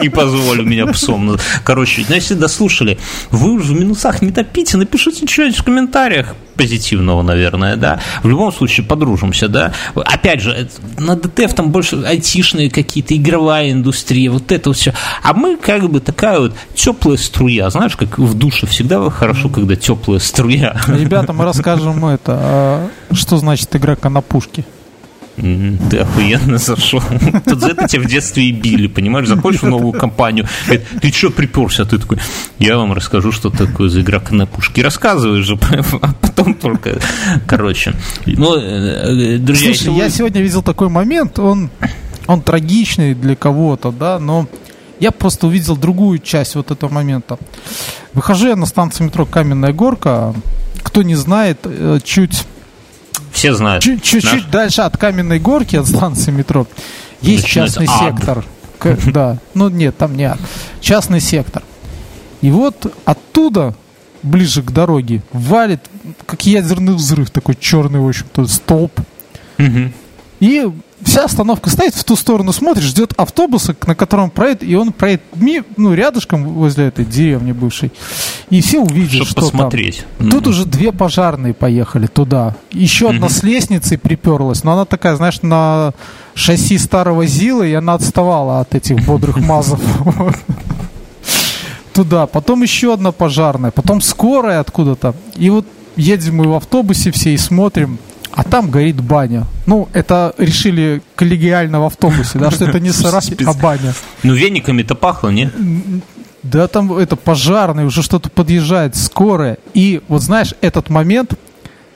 Не позволю меня псом. Короче, ну, если дослушали, вы уже в минусах не топите, напишите что-нибудь в комментариях позитивного, наверное, да. В любом случае, подружимся, да. Опять же, на ДТФ там больше айтишные какие-то, игровая индустрия, вот это все. А мы как бы такая вот теплая струя, знаешь, как в душе всегда хорошо, когда теплая струя. Ребята, мы расскажем это, а что значит игра на пушке. Ты охуенно зашел. Тут за это тебя в детстве и били, понимаешь? Заходишь в новую компанию, говорит, ты что приперся? Ты такой, я вам расскажу, что такое за игра на пушке. Рассказываешь же, а потом только... Короче. Ну, э, друзья, Слушай, я сегодня видел такой момент, он, он трагичный для кого-то, да, но я просто увидел другую часть вот этого момента. Выхожу я на станцию метро Каменная Горка. Кто не знает, э, чуть все знают. Чуть-чуть Наш... дальше от Каменной Горки, от станции метро, есть Начинается частный ад. сектор. Да, ну нет, там не ад. Частный сектор. И вот оттуда, ближе к дороге, валит, как ядерный взрыв, такой черный, в общем-то, столб. Угу. И вся остановка стоит, в ту сторону смотришь, ждет автобуса, на котором проедет, и он проедет ну, рядышком возле этой деревни бывшей. И все увидят, Чтобы что посмотреть. там. Тут уже две пожарные поехали туда. Еще одна с лестницей приперлась, но она такая, знаешь, на шасси старого Зила, и она отставала от этих бодрых мазов. Туда. Потом еще одна пожарная, потом скорая откуда-то. И вот едем мы в автобусе все и смотрим, а там горит баня. Ну, это решили коллегиально в автобусе, да, что это не сарай, а баня. Ну, вениками-то пахло, не? Да там это пожарный, уже что-то подъезжает, скорая. И вот знаешь, этот момент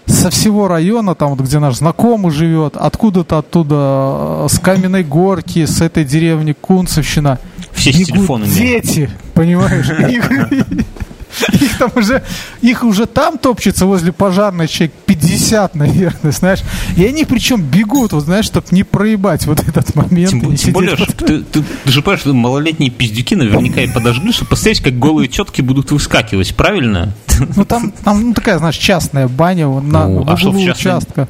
со всего района, там вот где наш знакомый живет, откуда-то оттуда, э, с Каменной Горки, с этой деревни Кунцевщина. Все с телефонами. Дети, понимаешь? Их там уже, их уже там топчется возле пожарной человек 50, наверное, знаешь. И они причем бегут, вот знаешь, чтобы не проебать вот этот момент. Тем, тем более, под... ты, ты, ты же понимаешь, что малолетние пиздюки наверняка и подожгли, чтобы посмотреть, как голые тетки будут выскакивать, правильно? Ну там, там ну, такая, знаешь, частная баня на, ну, на а углу частной... участка.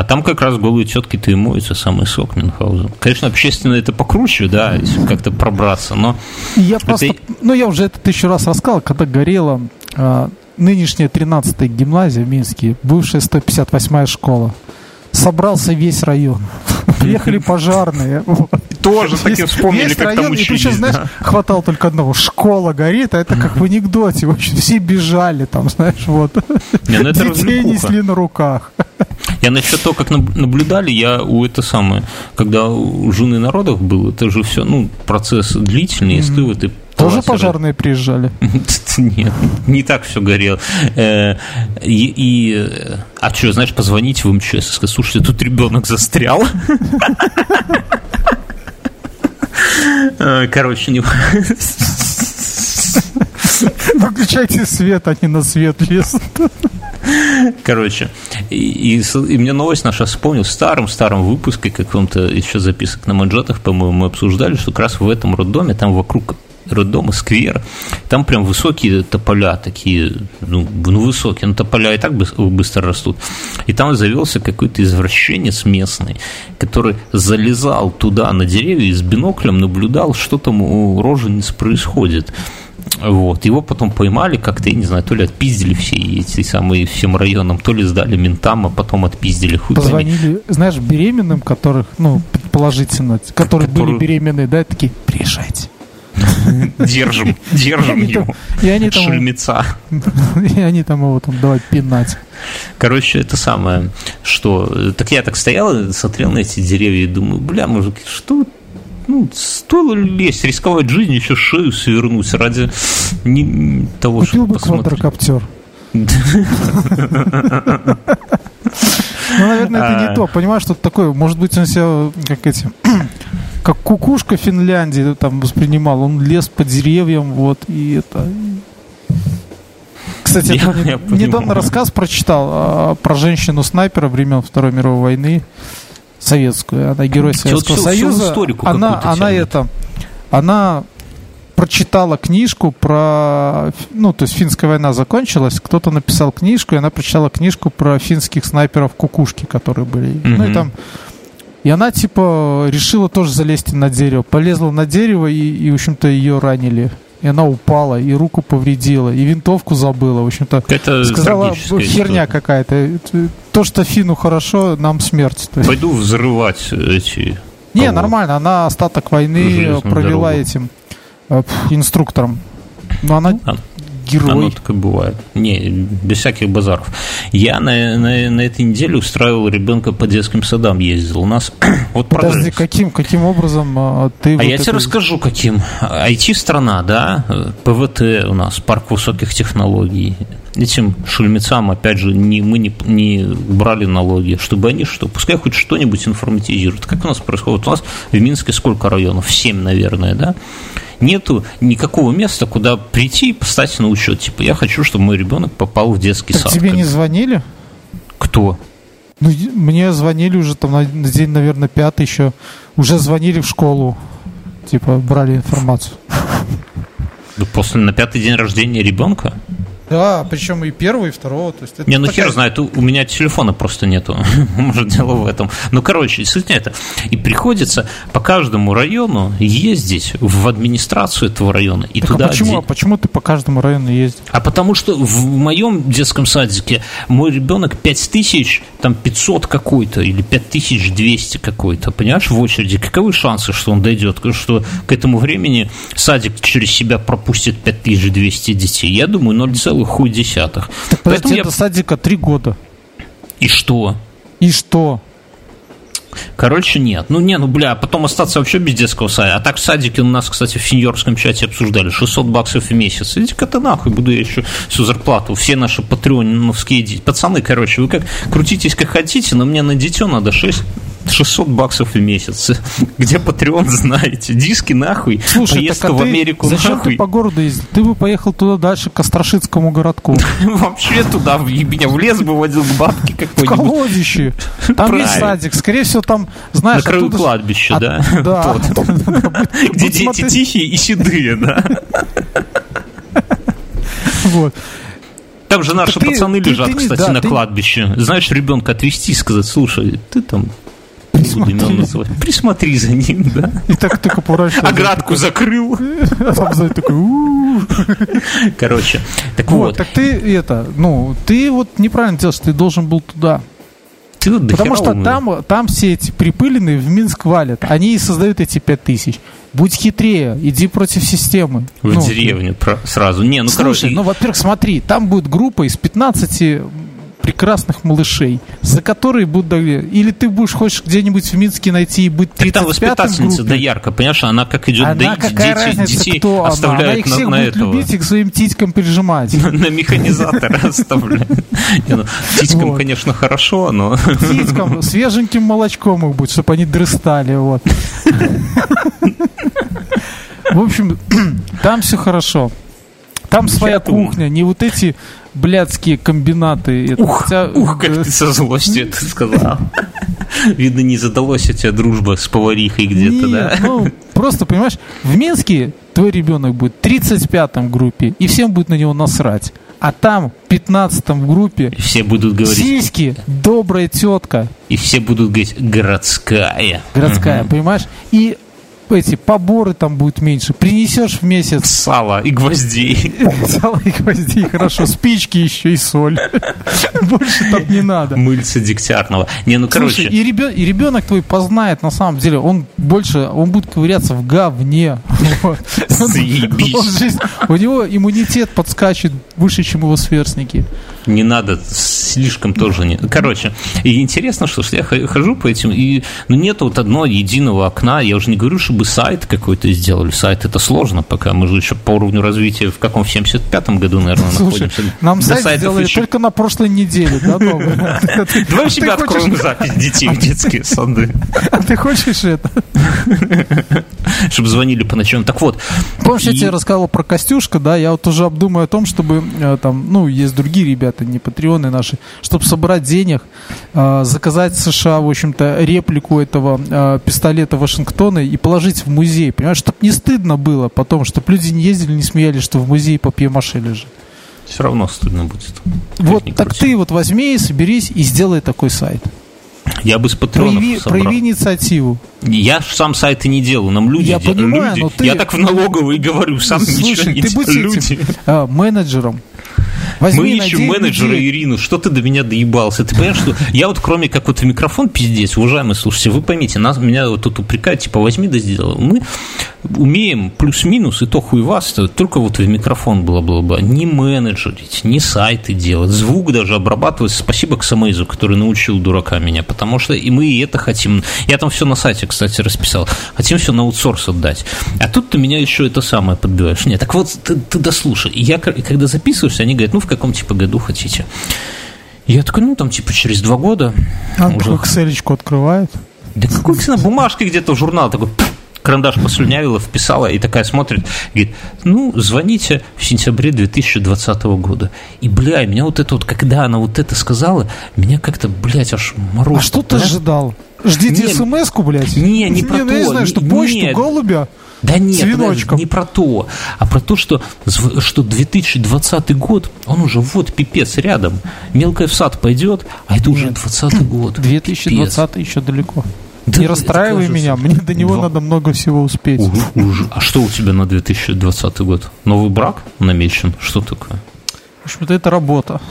А там как раз голые тетки-то и моются, самый сок Мюнхгаузен. Конечно, общественно это покруче, да, если как-то пробраться, но... Я просто... Ну, я уже это тысячу раз рассказал, когда горела а, нынешняя 13-я гимназия в Минске, бывшая 158-я школа. Собрался весь район. Приехали пожарные. Тоже таки вспомнили, как там учились. Причем, знаешь, хватало только одного. Школа горит, а это как в анекдоте. В общем, все бежали там, знаешь, вот. Ну это Детей несли на руках. Я насчет того, как наблюдали, я у это самое, когда у жены народов был, это же все, ну, процесс длительный, mm-hmm. ты вот тоже пожарные приезжали? Нет, не так все горело. Э, и, и, а что, знаешь, позвонить в МЧС и сказать, слушайте, тут ребенок застрял. Э, короче, не... Выключайте свет, они на свет лезут. Короче, и, и, и мне новость наша вспомнил в старом-старом выпуске, каком-то еще записок на манжетах, по-моему, мы обсуждали, что как раз в этом роддоме, там вокруг роддома сквер, там прям высокие тополя такие, ну, ну высокие, но тополя и так быстро растут. И там завелся какой-то извращенец местный, который залезал туда на деревья и с биноклем наблюдал, что там у рожениц происходит. Вот. Его потом поймали как-то, я не знаю, то ли отпиздили все эти самые всем районам, то ли сдали ментам, а потом отпиздили. Хуй Позвонили, знаешь, беременным, которых, ну, предположительно, которые, которые... были беременные, да, такие, приезжайте. Держим, держим его. И они там, Шельмеца. И они там его там давай пинать. Короче, это самое, что... Так я так стоял, смотрел на эти деревья и думаю, бля, мужики, что ну, стоило ли лезть, рисковать жизнь, еще шею свернуть ради не, того, Купил чтобы бы квадрокоптер. Ну, наверное, это не а. то. Понимаешь, что такое, может быть, он себя, как эти, как кукушка Финляндии там воспринимал. Он лез по деревьям, вот, и это... Кстати, я, я недавно рассказ прочитал а, про женщину-снайпера времен Второй мировой войны советскую. Она герой Советского все, Союза. Все она, она это, она прочитала книжку про, ну, то есть финская война закончилась, кто-то написал книжку, и она прочитала книжку про финских снайперов кукушки, которые были. Mm-hmm. Ну и там и она, типа, решила тоже залезть на дерево. Полезла на дерево, и, и в общем-то, ее ранили. И она упала, и руку повредила, и винтовку забыла. В общем-то, Это сказала, херня какая-то. То, что Фину хорошо, нам смерть. Пойду взрывать эти... Не, нормально. Она остаток войны провела дорогу. этим э, инструктором. Но она а, герой. Оно так и бывает. Не, без всяких базаров. Я на, на, на этой неделе устраивал ребенка по детским садам, ездил. У нас вот Подожди, каким, каким образом а, ты... А вот я это... тебе расскажу, каким. IT-страна, да, ПВТ у нас, парк высоких технологий. Этим шульмецам, опять же, не, мы не, не брали налоги, чтобы они что, пускай хоть что-нибудь информатизируют. Как у нас происходит? У нас в Минске сколько районов? Семь, наверное, да? нету никакого места, куда прийти и поставить на учет. Типа, я хочу, чтобы мой ребенок попал в детский так сад. тебе не звонили? Кто? Ну, мне звонили уже там на, на день, наверное, пятый еще. Уже звонили в школу. Типа, брали информацию. После на пятый день рождения ребенка? Да, причем и первого, и второго. То есть это не, ну такая... хер знает, у, у меня телефона просто нету. Может, дело в этом. Ну, короче, не это. И приходится по каждому району ездить в администрацию этого района. И так туда а почему, а почему ты по каждому району ездишь? А потому что в моем детском садике мой ребенок 5000, там 500 какой-то, или 5200 какой-то, понимаешь, в очереди. Каковы шансы, что он дойдет, что к этому времени садик через себя пропустит 5200 детей? Я думаю, 0,5 целых хуй десятых. Так подожди, я... до садика три года. И что? И что? Короче, нет. Ну, не, ну, бля, потом остаться вообще без детского сада. А так в садике у нас, кстати, в сеньорском чате обсуждали 600 баксов в месяц. Иди-ка ты нахуй, буду я еще всю зарплату. Все наши патреоновские пацаны, короче, вы как крутитесь как хотите, но мне на дитё надо 6 600 баксов в месяц. Где Patreon, знаете. Диски нахуй. Слушай, Поездка так, а в Америку зачем нахуй. ты по городу ездил? Ты бы поехал туда дальше, к Острашицкому городку. Вообще туда, меня в лес бы водил к бабке какой-нибудь. В колодище. Там есть садик. Скорее всего, там, знаешь... На краю кладбища, да? Да. Где дети тихие и седые, да? Вот. Там же наши ты, пацаны ты, лежат, ты, кстати, да, на ты... кладбище. Знаешь, ребенка отвезти и сказать, слушай, ты там Присмотри. Присмотри за ним, да. И так только поворачивается. Оградку закрыл. А там сзади такой... Короче, так вот. Так ты это, ну, ты вот неправильно делаешь, ты должен был туда. Ты вот Потому что там, там все эти припыленные в Минск валят. Они и создают эти пять тысяч. Будь хитрее, иди против системы. В ну, деревню про, сразу. Не, ну, Слушай, короче... ну, во-первых, смотри, там будет группа из 15 прекрасных малышей, за которые будут... Или ты будешь, хочешь где-нибудь в Минске найти и быть 35 там воспитательница да ярко, понимаешь, она как идет она доить какая детей, разница, детей кто оставляет она? она их на, всех на будет этого. любить и к своим титькам прижимать. На механизатора оставляет. Ну, титькам, конечно, хорошо, но... Титькам, свеженьким молочком их будет, чтобы они дрыстали, вот. В общем, там все хорошо. Там своя кухня, не вот эти блядские комбинаты. ух, хотя, ух, как ты со злостью это сказал. Видно, не задалось у тебя дружба с поварихой где-то, да? ну, просто, понимаешь, в Минске твой ребенок будет в 35-м группе, и всем будет на него насрать. А там, в 15-м в группе, все будут говорить... Сиськи, добрая тетка. И все будут говорить городская. Городская, угу. понимаешь? И эти поборы там будут меньше. Принесешь в месяц... Сало и гвоздей. Сало и гвоздей, хорошо. Спички еще и соль. Больше там не надо. Мыльца дегтярного. Не, ну короче... и, ребен, и ребенок твой познает, на самом деле, он больше, он будет ковыряться в говне. Заебись. У него иммунитет подскачет выше, чем его сверстники не надо слишком тоже не. Короче, и интересно, что я хожу по этим, и ну, нет вот одного единого окна. Я уже не говорю, чтобы сайт какой-то сделали. Сайт это сложно пока. Мы же еще по уровню развития в каком? В 75-м году, наверное, Слушай, находимся. Нам сайт сделали еще... только на прошлой неделе, да, Давай у себя откроем запись детей в детские сады. А ты хочешь это? Чтобы звонили по ночам. Так вот. Помнишь, я тебе рассказывал про Костюшка, да? Я вот уже обдумаю о том, чтобы э, там, ну, есть другие ребята, не патреоны наши, чтобы собрать денег, э, заказать США, в общем-то, реплику этого э, пистолета Вашингтона и положить в музей, понимаешь, чтобы не стыдно было потом, чтобы люди не ездили, не смеялись, что в музее папье-маше лежит. Все равно стыдно будет. Вот так крути. ты вот возьми, соберись и сделай такой сайт. Я бы с патронов прояви, собрал. прояви инициативу. Я сам сайты не делаю, нам люди Я делают. понимаю, люди. но ты... Я так в налоговой говорю, сам Слушай, ничего не ты будь люди. Этим, а, менеджером Возьми, Мы ищем менеджера людей. Ирину, что ты до меня доебался? Ты понимаешь, что я вот кроме как вот в микрофон пиздец, уважаемые слушайте, вы поймите, нас, меня вот тут упрекают, типа, возьми да сделай. Мы умеем плюс-минус, и то хуй вас, только вот в микрофон было-было-бы, не менеджерить, не сайты делать, звук даже обрабатывать. Спасибо к Самейзу, который научил дурака меня, потому что и мы и это хотим. Я там все на сайте, кстати, расписал. Хотим все на аутсорс отдать. А тут ты меня еще это самое подбиваешь. Нет, так вот, ты, ты дослушай. Я, когда записываешься, они говорят, ну, в каком типа году хотите. Я такой, ну, там, типа, через два года. А уже... Excel открывает? Да какой на бумажке где-то журнал такой, карандаш послюнявила, вписала и такая смотрит, говорит, ну, звоните в сентябре 2020 года. И, бля, меня вот это вот, когда она вот это сказала, меня как-то, блядь, аж мороз. А что ты ожидал? Ждите смс-ку, блядь? Не, не про не, то. Ну, я знаю, что почту, нет. голубя. Да нет, подожди, не про то, а про то, что, что 2020 год, он уже вот пипец рядом. Мелкая в сад пойдет, а это уже 20 год. 2020 пипец. еще далеко. Да, не расстраивай меня, мне до него Два... надо много всего успеть. Уж, уж. А что у тебя на 2020 год? Новый брак намечен? Что такое? В общем-то, это работа.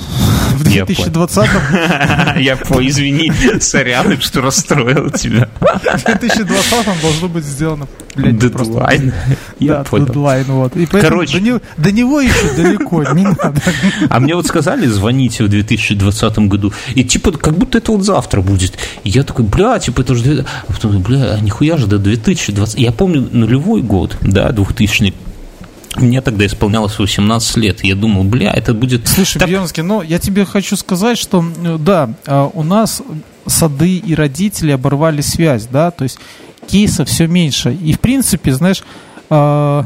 В 2020-м... Я понял, извини, сорян, что расстроил тебя. В 2020-м должно быть сделано, Дедлайн. Я понял. Дедлайн, вот. И Короче. До него еще далеко, не надо. А мне вот сказали, звоните в 2020 году, и типа, как будто это вот завтра будет. И я такой, бля, типа, это же... А потом, бля, а нихуя же до 2020... Я помню нулевой год, да, 2000 мне тогда исполнялось 18 лет. Я думал, бля, это будет... Слушай, так... Бьернский, ну, я тебе хочу сказать, что, э, да, а, у нас сады и родители оборвали связь, да, то есть кейсов все меньше. И, в принципе, знаешь, а,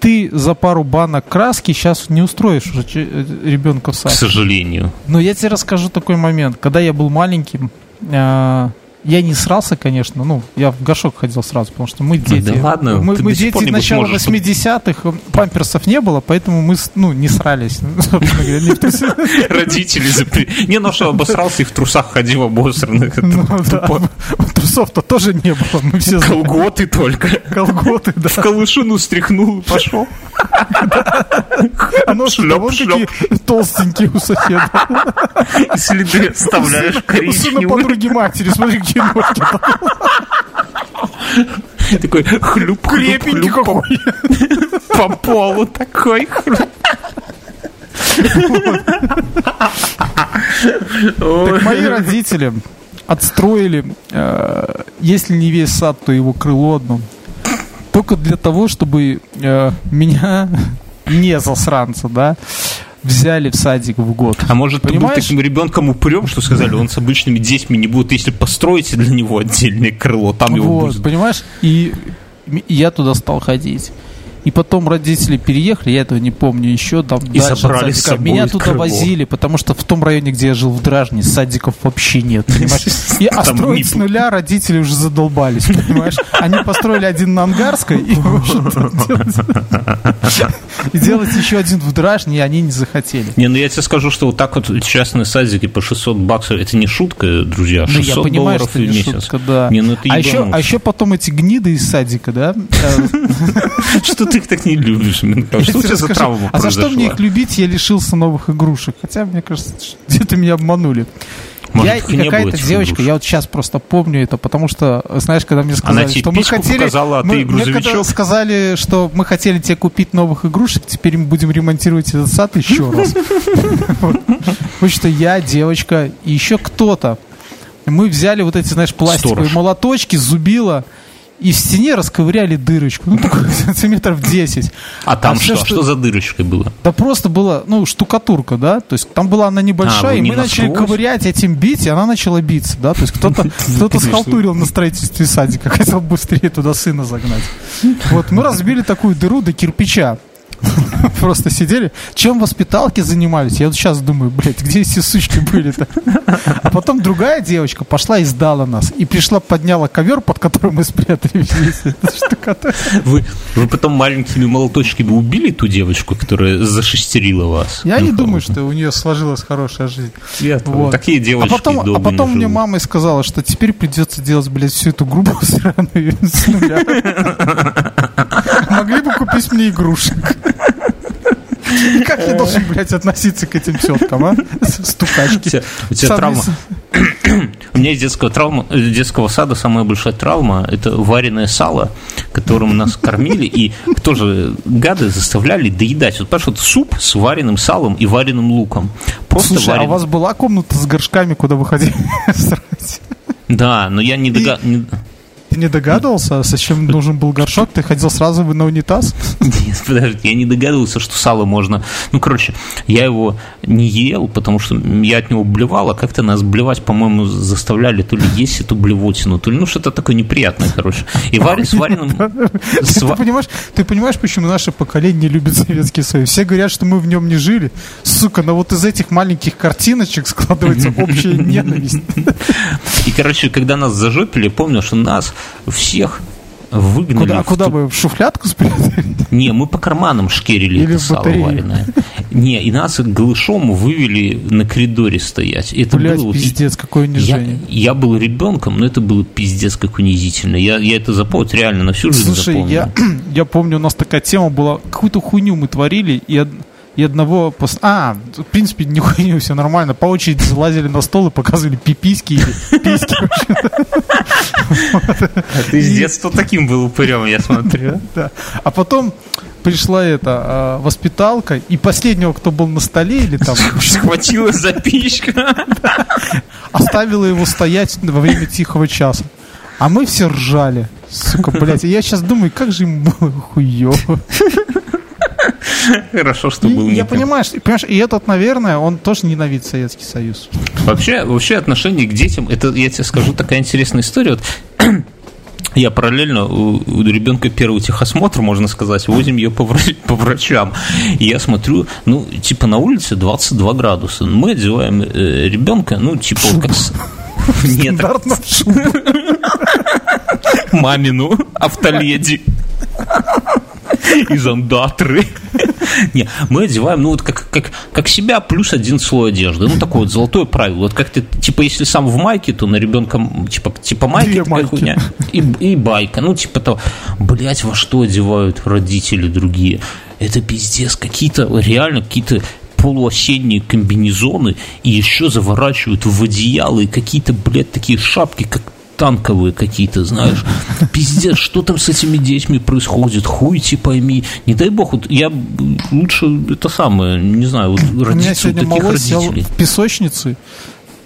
ты за пару банок краски сейчас не устроишь уже э, ребенка в сад. К сожалению. Но я тебе расскажу такой момент. Когда я был маленьким, а, я не срался, конечно, ну, я в горшок ходил сразу, потому что мы дети. Да ладно, мы, мы дети начала сможешь. 80-х, памперсов не было, поэтому мы, ну, не срались. Родители запре... Не, ну что, обосрался и в трусах ходил обосранных. Ну. Трусов-то тоже не было, мы все. Колготы только. колготы, да. В колышину стряхнул и пошел. А шлеп. какие толстенькие у соседа. Следы оставляешь У сына коричневые. подруги матери, смотри, какие ножки. Такой хлюп, Крепенький какой. по полу такой. хлюп. Так мои родители отстроили, э, если не весь сад, то его крыло одно. Только для того, чтобы э, меня, не засранца, да, взяли в садик в год. А может, ты был Понимаешь? таким ребенком упрем, что сказали, он с обычными детьми не будет, если построите для него отдельное крыло, там его Вот, будет. понимаешь? И я туда стал ходить. И потом родители переехали, я этого не помню еще. Там, И дальше забрали с собой Меня туда крыло. возили, потому что в том районе, где я жил в Дражне, садиков вообще нет, понимаешь? И, а строить с нуля родители уже задолбались, понимаешь? Они построили один на Ангарской и, делать- и делать еще один в Дражне они не захотели. Не, ну я тебе скажу, что вот так вот частные садики по 600 баксов, это не шутка, друзья, Ну, 600 я понимаю, долларов в месяц. шутка, да. Не, ну а, еще, а еще потом эти гниды из садика, да? э, Что ты их так не любишь? Минков? Что у тебе тебя за травма А за что мне их любить, я лишился новых игрушек. Хотя, мне кажется, где-то меня обманули. Может, я и какая-то девочка, игрушек? я вот сейчас просто помню это, потому что, знаешь, когда мне сказали, Она что мы хотели... показала, а ты мы- и мне когда сказали, что мы хотели тебе купить новых игрушек, теперь мы будем ремонтировать этот сад еще раз. Потому что я, девочка и еще кто-то. Мы взяли вот эти, знаешь, пластиковые молоточки, зубила, и в стене расковыряли дырочку. Ну, такой сантиметров 10. А там всё, что? Что за дырочкой было? Да просто была, ну, штукатурка, да, то есть там была она А, небольшая, вы и не мы начали насквозь? ковырять этим бить, и она начала биться, да, то есть кто-то кто схалтурил на строительстве садика, хотел быстрее туда сына загнать. Вот, мы разбили такую дыру до кирпича. Просто сидели. Чем воспиталки занимались? Я вот сейчас думаю, блядь, где эти сучки были-то? А потом другая девочка пошла и сдала нас. И пришла, подняла ковер, под которым мы спрятали весь этот штукатурку. Вы, вы потом маленькими молоточками убили ту девочку, которая зашестерила вас? Я не Ну, думаю, что у нее сложилась хорошая жизнь. Вот. Такие А девочки потом, а долго не потом мне мама сказала, что теперь придется делать, блядь, всю эту группу сраную с нуля. Купить мне игрушек. Как я должен, блядь, относиться к этим теткам, а? У Стукачки. у тебя травма. У меня из детского, травма, детского сада самая большая травма – это вареное сало, которым нас кормили, и тоже гады заставляли доедать. Вот, понимаешь, вот суп с вареным салом и вареным луком. Просто Слушай, а у вареный. вас была комната с горшками, куда вы ходили срать? Да, но я не догадываюсь. Ты не догадывался, зачем нужен был горшок? Ты ходил сразу на унитаз? Нет, подожди, я не догадывался, что сало можно... Ну, короче, я его не ел, потому что я от него блевал, а как-то нас блевать, по-моему, заставляли то ли есть эту блевотину, то ли, ну, что-то такое неприятное, короче. И варен с вареным... Ты, понимаешь, ты понимаешь, почему наше поколение любит Советский Союз? Все говорят, что мы в нем не жили. Сука, но вот из этих маленьких картиночек складывается общая ненависть. И, короче, когда нас зажопили, помню, что нас всех выгнали. Куда, а куда ту- бы? В шуфлядку спрятали? Не, мы по карманам шкерили Или это сало вареное. Не, и нас голышом вывели на коридоре стоять. Это Блять, было пиздец, какое Я, унижение. я был ребенком, но это было пиздец как унизительно. Я, я это запомнил, реально на всю жизнь Слушай, запомнил. я, я помню, у нас такая тема была, какую-то хуйню мы творили, и, и одного... пос- А, в принципе, хуйню, все нормально. По очереди залазили на стол и показывали пиписьки или письки. А ты с детства таким был упырем, я смотрю. А потом пришла эта а, воспиталка, и последнего, кто был на столе или там, Схватила запичка. оставила его стоять во время тихого часа. А мы все ржали. Сука, блядь. Я сейчас думаю, как же ему было хуёво. Хорошо, что был я понимаю, понимаешь, и этот, наверное, он тоже ненавидит Советский Союз. Вообще, вообще отношение к детям, это, я тебе скажу, такая интересная история. Вот, я параллельно у, у ребенка первый техосмотр, можно сказать, возим ее по, врач- по врачам. И я смотрю, ну, типа на улице 22 градуса. Мы одеваем э, ребенка, ну, типа, вот как, Нет. Мамину автоледи. Из андатры. Не, мы одеваем, ну, вот как, как, как себя плюс один слой одежды. Ну, такое вот золотое правило. Вот как ты, типа, если сам в майке, то на ребенка, типа, типа майки такая хуйня. И, и байка. Ну, типа того. Блять, во что одевают родители другие? Это пиздец. Какие-то, реально, какие-то полуосенние комбинезоны и еще заворачивают в одеяло и какие-то, блядь, такие шапки, как танковые какие-то, знаешь. Пиздец, что там с этими детьми происходит? Хуй ти пойми. Не дай бог, вот я лучше это самое, не знаю, вот сегодня таких родителей. в песочнице.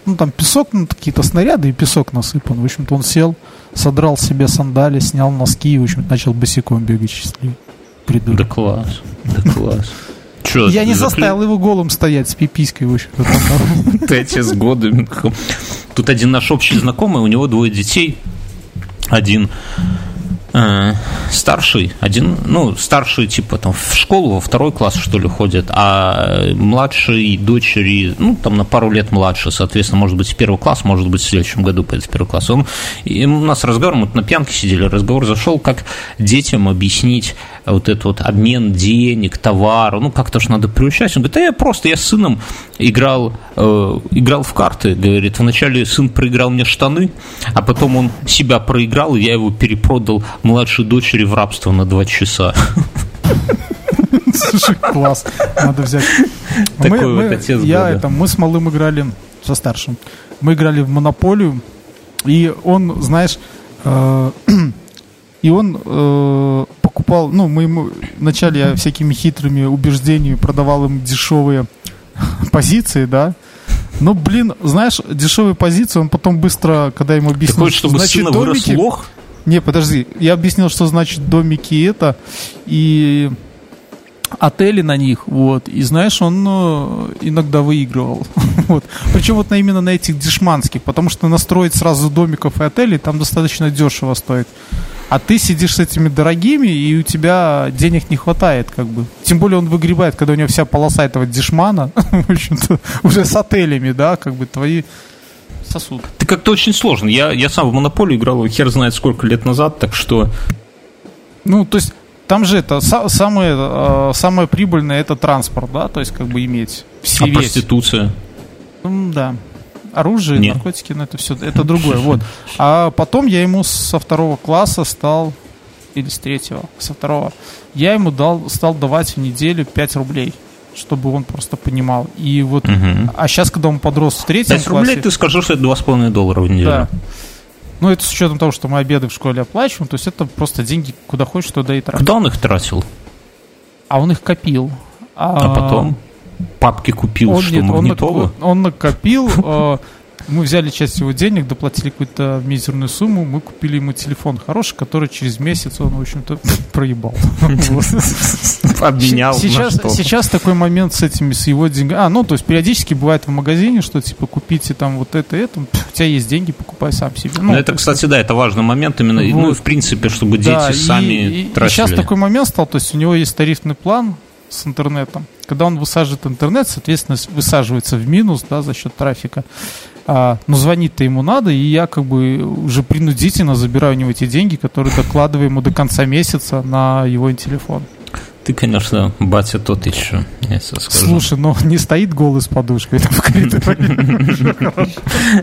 Ну, там песок, ну, какие-то снаряды и песок насыпан. В общем-то, он сел, содрал себе сандали, снял носки и, в общем начал босиком бегать счастливый. Да класс, да класс. Чё, Я не заставил его голым стоять с пиписькой, в общем-то. с годами. Тут один наш общий знакомый, у него двое детей. Один э, старший, один, ну, старший, типа, там, в школу, во второй класс, что ли, ходит, а младший дочери, ну, там, на пару лет младше, соответственно, может быть, в первый класс, может быть, в следующем году пойдет в первый класс. Он, и у нас разговор, мы на пьянке сидели, разговор зашел, как детям объяснить вот этот вот обмен денег, товара, ну, как-то ж надо приучать. Он говорит, да я просто, я с сыном играл, э, играл в карты, говорит, вначале сын проиграл мне штаны, а потом он себя проиграл, и я его перепродал младшей дочери в рабство на два часа. Слушай, класс. Надо взять. Такой Мы- вот мы- отец Я года. это, мы с малым играли со старшим. Мы играли в монополию, и он, знаешь, э, и он э, покупал, ну, мы ему вначале я всякими хитрыми убеждениями продавал им дешевые позиции, да. Ну, блин, знаешь, дешевые позиции, он потом быстро, когда ему Ты объяснил, хочешь, что чтобы значит сына вырос домики, лох? Не, подожди. Я объяснил, что значит домики это. И отели на них, вот. И знаешь, он э, иногда выигрывал. вот. Причем вот именно на этих дешманских, потому что настроить сразу домиков и отелей там достаточно дешево стоит. А ты сидишь с этими дорогими, и у тебя денег не хватает, как бы. Тем более он выгребает, когда у него вся полоса этого дешмана, в общем-то, уже с отелями, да, как бы твои сосуд. Ты как-то очень сложно. Я, я сам в монополию играл, хер знает сколько лет назад, так что Ну, то есть там же это са- самое, э, самое прибыльное это транспорт, да, то есть как бы иметь все а весь. проституция. Да. Оружие, Нет. наркотики, ну это все, это другое, вот. А потом я ему со второго класса стал, или с третьего, со второго, я ему дал, стал давать в неделю 5 рублей, чтобы он просто понимал. И вот, Мгм. а сейчас, когда он подрос в третьем 5 рублей классе... ты скажешь, что это 2,5 доллара в неделю. Да. Ну, это с учетом того, что мы обеды в школе оплачиваем, то есть это просто деньги куда хочешь, туда и тратишь. Куда он их тратил? А он их копил. А потом папки купил, он, что, нет, он, магнитолу? нак- он накопил, э, мы взяли часть его денег, доплатили какую-то мизерную сумму, мы купили ему телефон хороший, который через месяц он, в общем-то, проебал. Обменял Сейчас, сейчас такой момент с этими, с его деньгами. А, ну, то есть периодически бывает в магазине, что типа купите там вот это, это, у тебя есть деньги, покупай сам себе. Ну, то это, кстати, да, это важный момент именно, и, ну, Вот. в принципе, чтобы Да, дети и- сами и- и тратили. сейчас такой момент стал, то есть у него есть тарифный план с интернетом. Когда он высаживает интернет, соответственно, высаживается в минус, да, за счет трафика. А, но звонить-то ему надо, и я как бы уже принудительно забираю у него эти деньги, которые докладываю ему до конца месяца на его телефон. Ты, конечно, батя тот еще, я тебе скажу. Слушай, но не стоит голый с подушкой там в коридоре.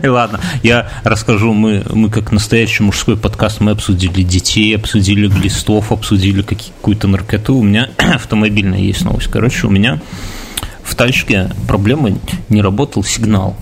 И ладно, я расскажу, мы, мы как настоящий мужской подкаст, мы обсудили детей, обсудили глистов, обсудили какую-то наркоту. У меня автомобильная есть новость. Короче, у меня в тачке проблема не работал сигнал.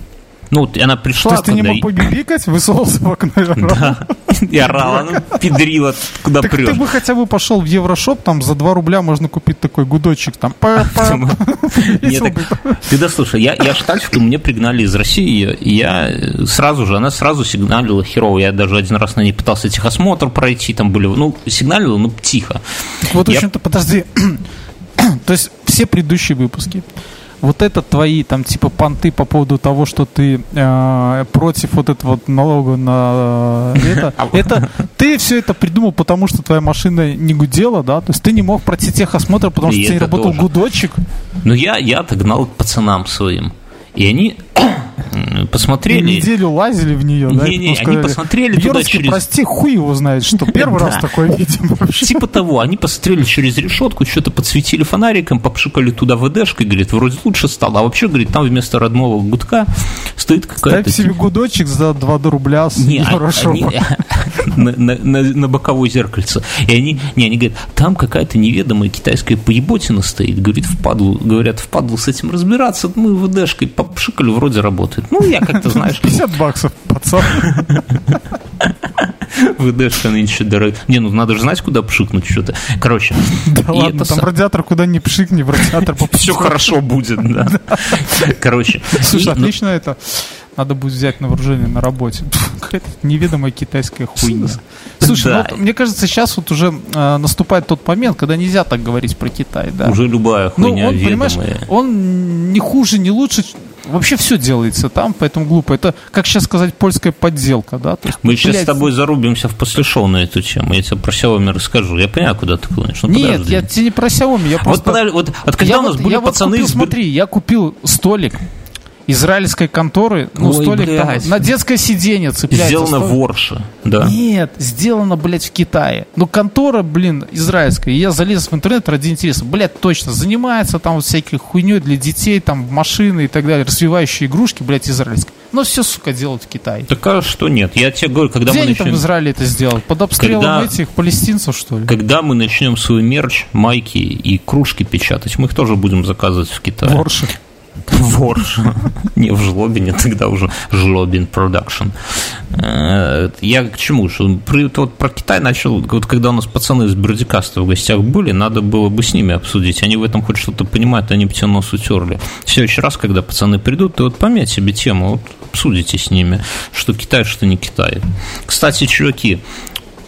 Ну, вот она То пришла, есть ты не мог побибикать, высовывался в окно и орал? Да, и орала, ну, педрила, куда Так ты бы хотя бы пошел в Еврошоп, там за 2 рубля можно купить такой гудочек, там, бы. Ты да слушай, я, тачку мне пригнали из России, и я э, сразу же, она сразу сигналила херово. Я даже один раз на ней пытался техосмотр пройти, там были, ну, сигналила, ну, тихо. Вот, в общем-то, подожди. То есть все предыдущие выпуски, вот это твои там типа понты по поводу того, что ты э, против вот этого вот налога на э, это, А это ты все это придумал, потому что твоя машина не гудела, да? То есть ты не мог пройти техосмотр, потому что тебя не работал гудочек. Но я, я отогнал к пацанам своим. И они посмотрели... И неделю лазили в нее, да? Не-не, они посмотрели туда через... прости, хуй его знает, что первый раз такое видим вообще. Типа того, они посмотрели через решетку, что-то подсветили фонариком, попшикали туда ВДшкой, говорит, вроде лучше стало. А вообще, говорит, там вместо родного гудка стоит какая-то... Ставь себе гудочек за 2 рубля с не, на, на боковое зеркальце. И они, не, они говорят, там какая-то неведомая китайская поеботина стоит, говорит, впадлу, говорят, впадлу с этим разбираться, мы ВДшкой попшикали, вроде работает. Ну, я как-то, знаешь... 50 баксов, пацан. ВДшка нынче дорогая. Не, ну надо же знать, куда пшикнуть что-то. Короче. Да ладно, там радиатор куда ни пшикни, в радиатор Все хорошо будет, да. Короче. Слушай, ну, отлично это надо будет взять на вооружение на работе. Какая-то неведомая китайская хуйня. Слушай, да. ну, мне кажется, сейчас вот уже э, наступает тот момент, когда нельзя так говорить про Китай, да. Уже любая хуйня ну, он, ведомая. понимаешь, он не хуже, не лучше, Вообще все делается там, поэтому глупо. Это, как сейчас сказать, польская подделка, да? То есть, Мы блядь... сейчас с тобой зарубимся в послешоу на эту тему. Я тебе про Xiaomi расскажу. Я понимаю, куда ты клонишь. Ну, Нет, подожди. я тебе не про Xiaomi. Я просто... Вот, подожди, вот, вот когда я у нас вот, были я пацаны... Вот купил, из... Смотри, я купил столик израильской конторы, ну, Ой, столик блядь. там, на детское сиденье цепляется. Сделано столик. в Орше, да. Нет, сделано, блядь, в Китае. Ну, контора, блин, израильская. я залез в интернет ради интереса. Блядь, точно, занимается там вот всякой хуйней для детей, там, машины и так далее, развивающие игрушки, блядь, израильские. Но все, сука, делают в Китае. Так а что нет? Я тебе говорю, когда Где мы они начнем... там в Израиле это сделать? Под обстрелом когда... этих палестинцев, что ли? Когда мы начнем свой мерч, майки и кружки печатать, мы их тоже будем заказывать в Китае. Ворши. Ворш. Не в Жлобине, тогда уже Жлобин Production. Э, я к чему? Что вот про Китай начал, вот когда у нас пацаны из BeardyCast а в гостях были, надо было бы с ними обсудить. Они в этом хоть что-то понимают, они бы тебе нос утерли. В следующий раз, когда пацаны придут, ты вот пометь себе тему, вот обсудите с ними, что Китай, что не Китай. Кстати, чуваки,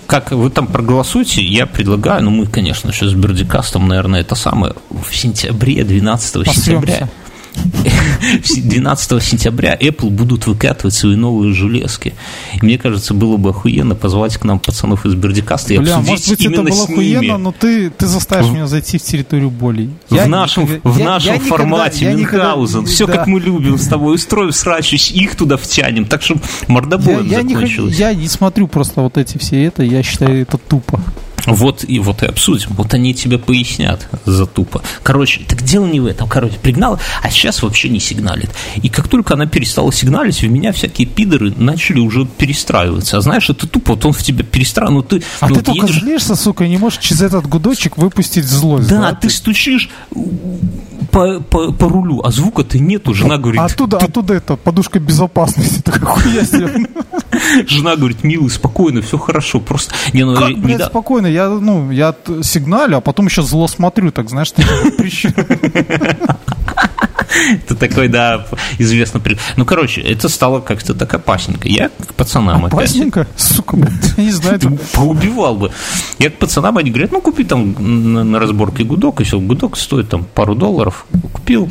как вы там проголосуете, я предлагаю, ну мы, конечно, сейчас с BeardyCast ом, наверное, это самое, в сентябре, 12 сентября. 12 сентября Apple будут выкатывать свои новые железки. И мне кажется, было бы охуенно позвать к нам пацанов из Бердикаста и Бля, обсудить может быть, именно это было охуенно, но ты, ты заставишь в... меня зайти в территорию болей. Я в нашем, никогда, в нашем я, формате я Мюнхгаузен. Никогда, Все, да. как мы любим с тобой. Устроим срач, их туда втянем. Так, чтобы мордобоем я, я закончилось. Не, я не смотрю просто вот эти все это. Я считаю, это тупо. Вот и вот и обсудим. Вот они тебе пояснят за тупо. Короче, так дело не в этом. Короче, пригнал, а сейчас вообще не сигналит. И как только она перестала сигналить, в меня всякие пидоры начали уже перестраиваться. А знаешь, это тупо, вот он в тебя перестраивает. Ну, ты, а ну, ты вот только едешь... злишься, сука, и не можешь через этот гудочек выпустить злость. Да, да ты, ты стучишь по, по, по рулю, а звука-то нету. Жена говорит... А оттуда, ты... оттуда это, подушка безопасности. Жена говорит, милый, спокойно, все хорошо. Просто... Не, ну, как, блядь, спокойно? Я, ну, я сигналю, а потом еще зло смотрю, так, знаешь, ты Это такой, да, известно. Ну, короче, это стало как-то так опасненько. Я к пацанам опять... Опасненько? Сука, я не знаю. Поубивал бы. Я к пацанам, они говорят, ну, купи там на разборке гудок, и все, гудок стоит там пару долларов. Купил,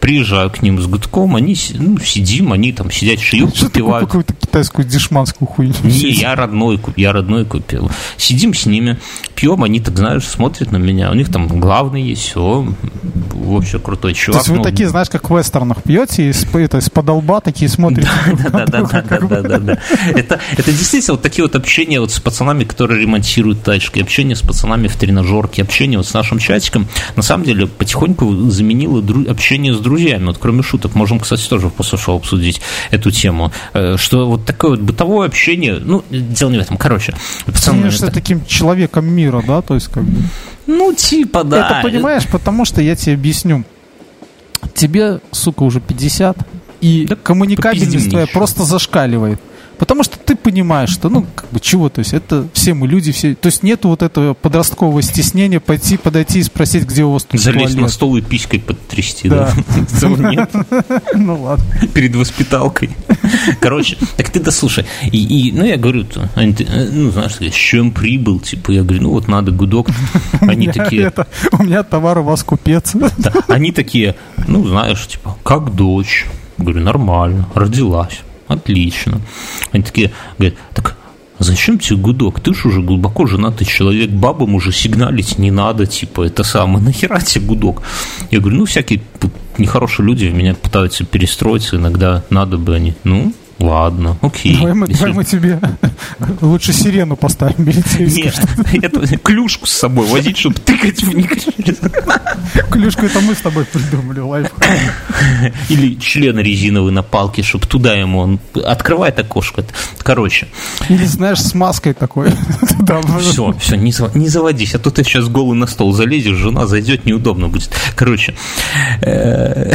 приезжаю к ним с гудком, они, ну, сидим, они там сидят, шиют, попивают. какую-то китайскую дешманскую хуйню? Не, я родной, я родной купил. Сидим с ними, пьем, они так, знаешь, смотрят на меня, у них там главный есть, все, вообще крутой чувак. То есть вы ну, такие, знаешь, как в вестернах пьете, из, это, из-под лба такие смотрите. Да, да, да, да, да, да. Это, это действительно вот такие вот общения вот с пацанами, которые ремонтируют тачки, общение с пацанами в тренажерке, общение вот с нашим чатиком, на самом деле потихоньку заменило общение с друзьями. Вот кроме шуток, можем, кстати, тоже в после шоу обсудить эту тему, э, что вот такое вот бытовое общение, ну, дело не в этом, короче. Пацаны, это... таким человеком мира, да, то есть как бы... Ну, типа, да. Это понимаешь, потому что я тебе объясню тебе, сука, уже 50, и да коммуникабельность твоя просто зашкаливает. Потому что ты понимаешь, что, ну, как бы, чего, то есть, это все мы люди, все, то есть, нету вот этого подросткового стеснения пойти, подойти и спросить, где у вас тут Залезть туалет. на стол и писькой подтрясти, да? Нет. Ну, ладно. Перед воспиталкой. Короче, так ты дослушай. И, ну, я говорю, ну, знаешь, с чем прибыл, типа, я говорю, ну, вот надо гудок. Они такие... У меня товар у вас купец. Они такие, ну, знаешь, типа, как дочь. Говорю, нормально, родилась. Отлично. Они такие говорят, так зачем тебе гудок? Ты же уже глубоко женатый человек, бабам уже сигналить не надо, типа, это самое, нахера тебе гудок? Я говорю, ну, всякие нехорошие люди меня пытаются перестроиться, иногда надо бы они, ну, Ладно, окей. Давай мы, давай мы тебе лучше сирену поставим милицейскую. Нет, это клюшку с собой возить, чтобы тыкать в них. Клюшку это мы с тобой придумали, лайфхак. Или член резиновый на палке, чтобы туда ему он открывает окошко. Короче. Или, знаешь, с маской такой. Все, все, не, не заводись, а то ты сейчас голый на стол залезешь, жена зайдет, неудобно будет. Короче, э,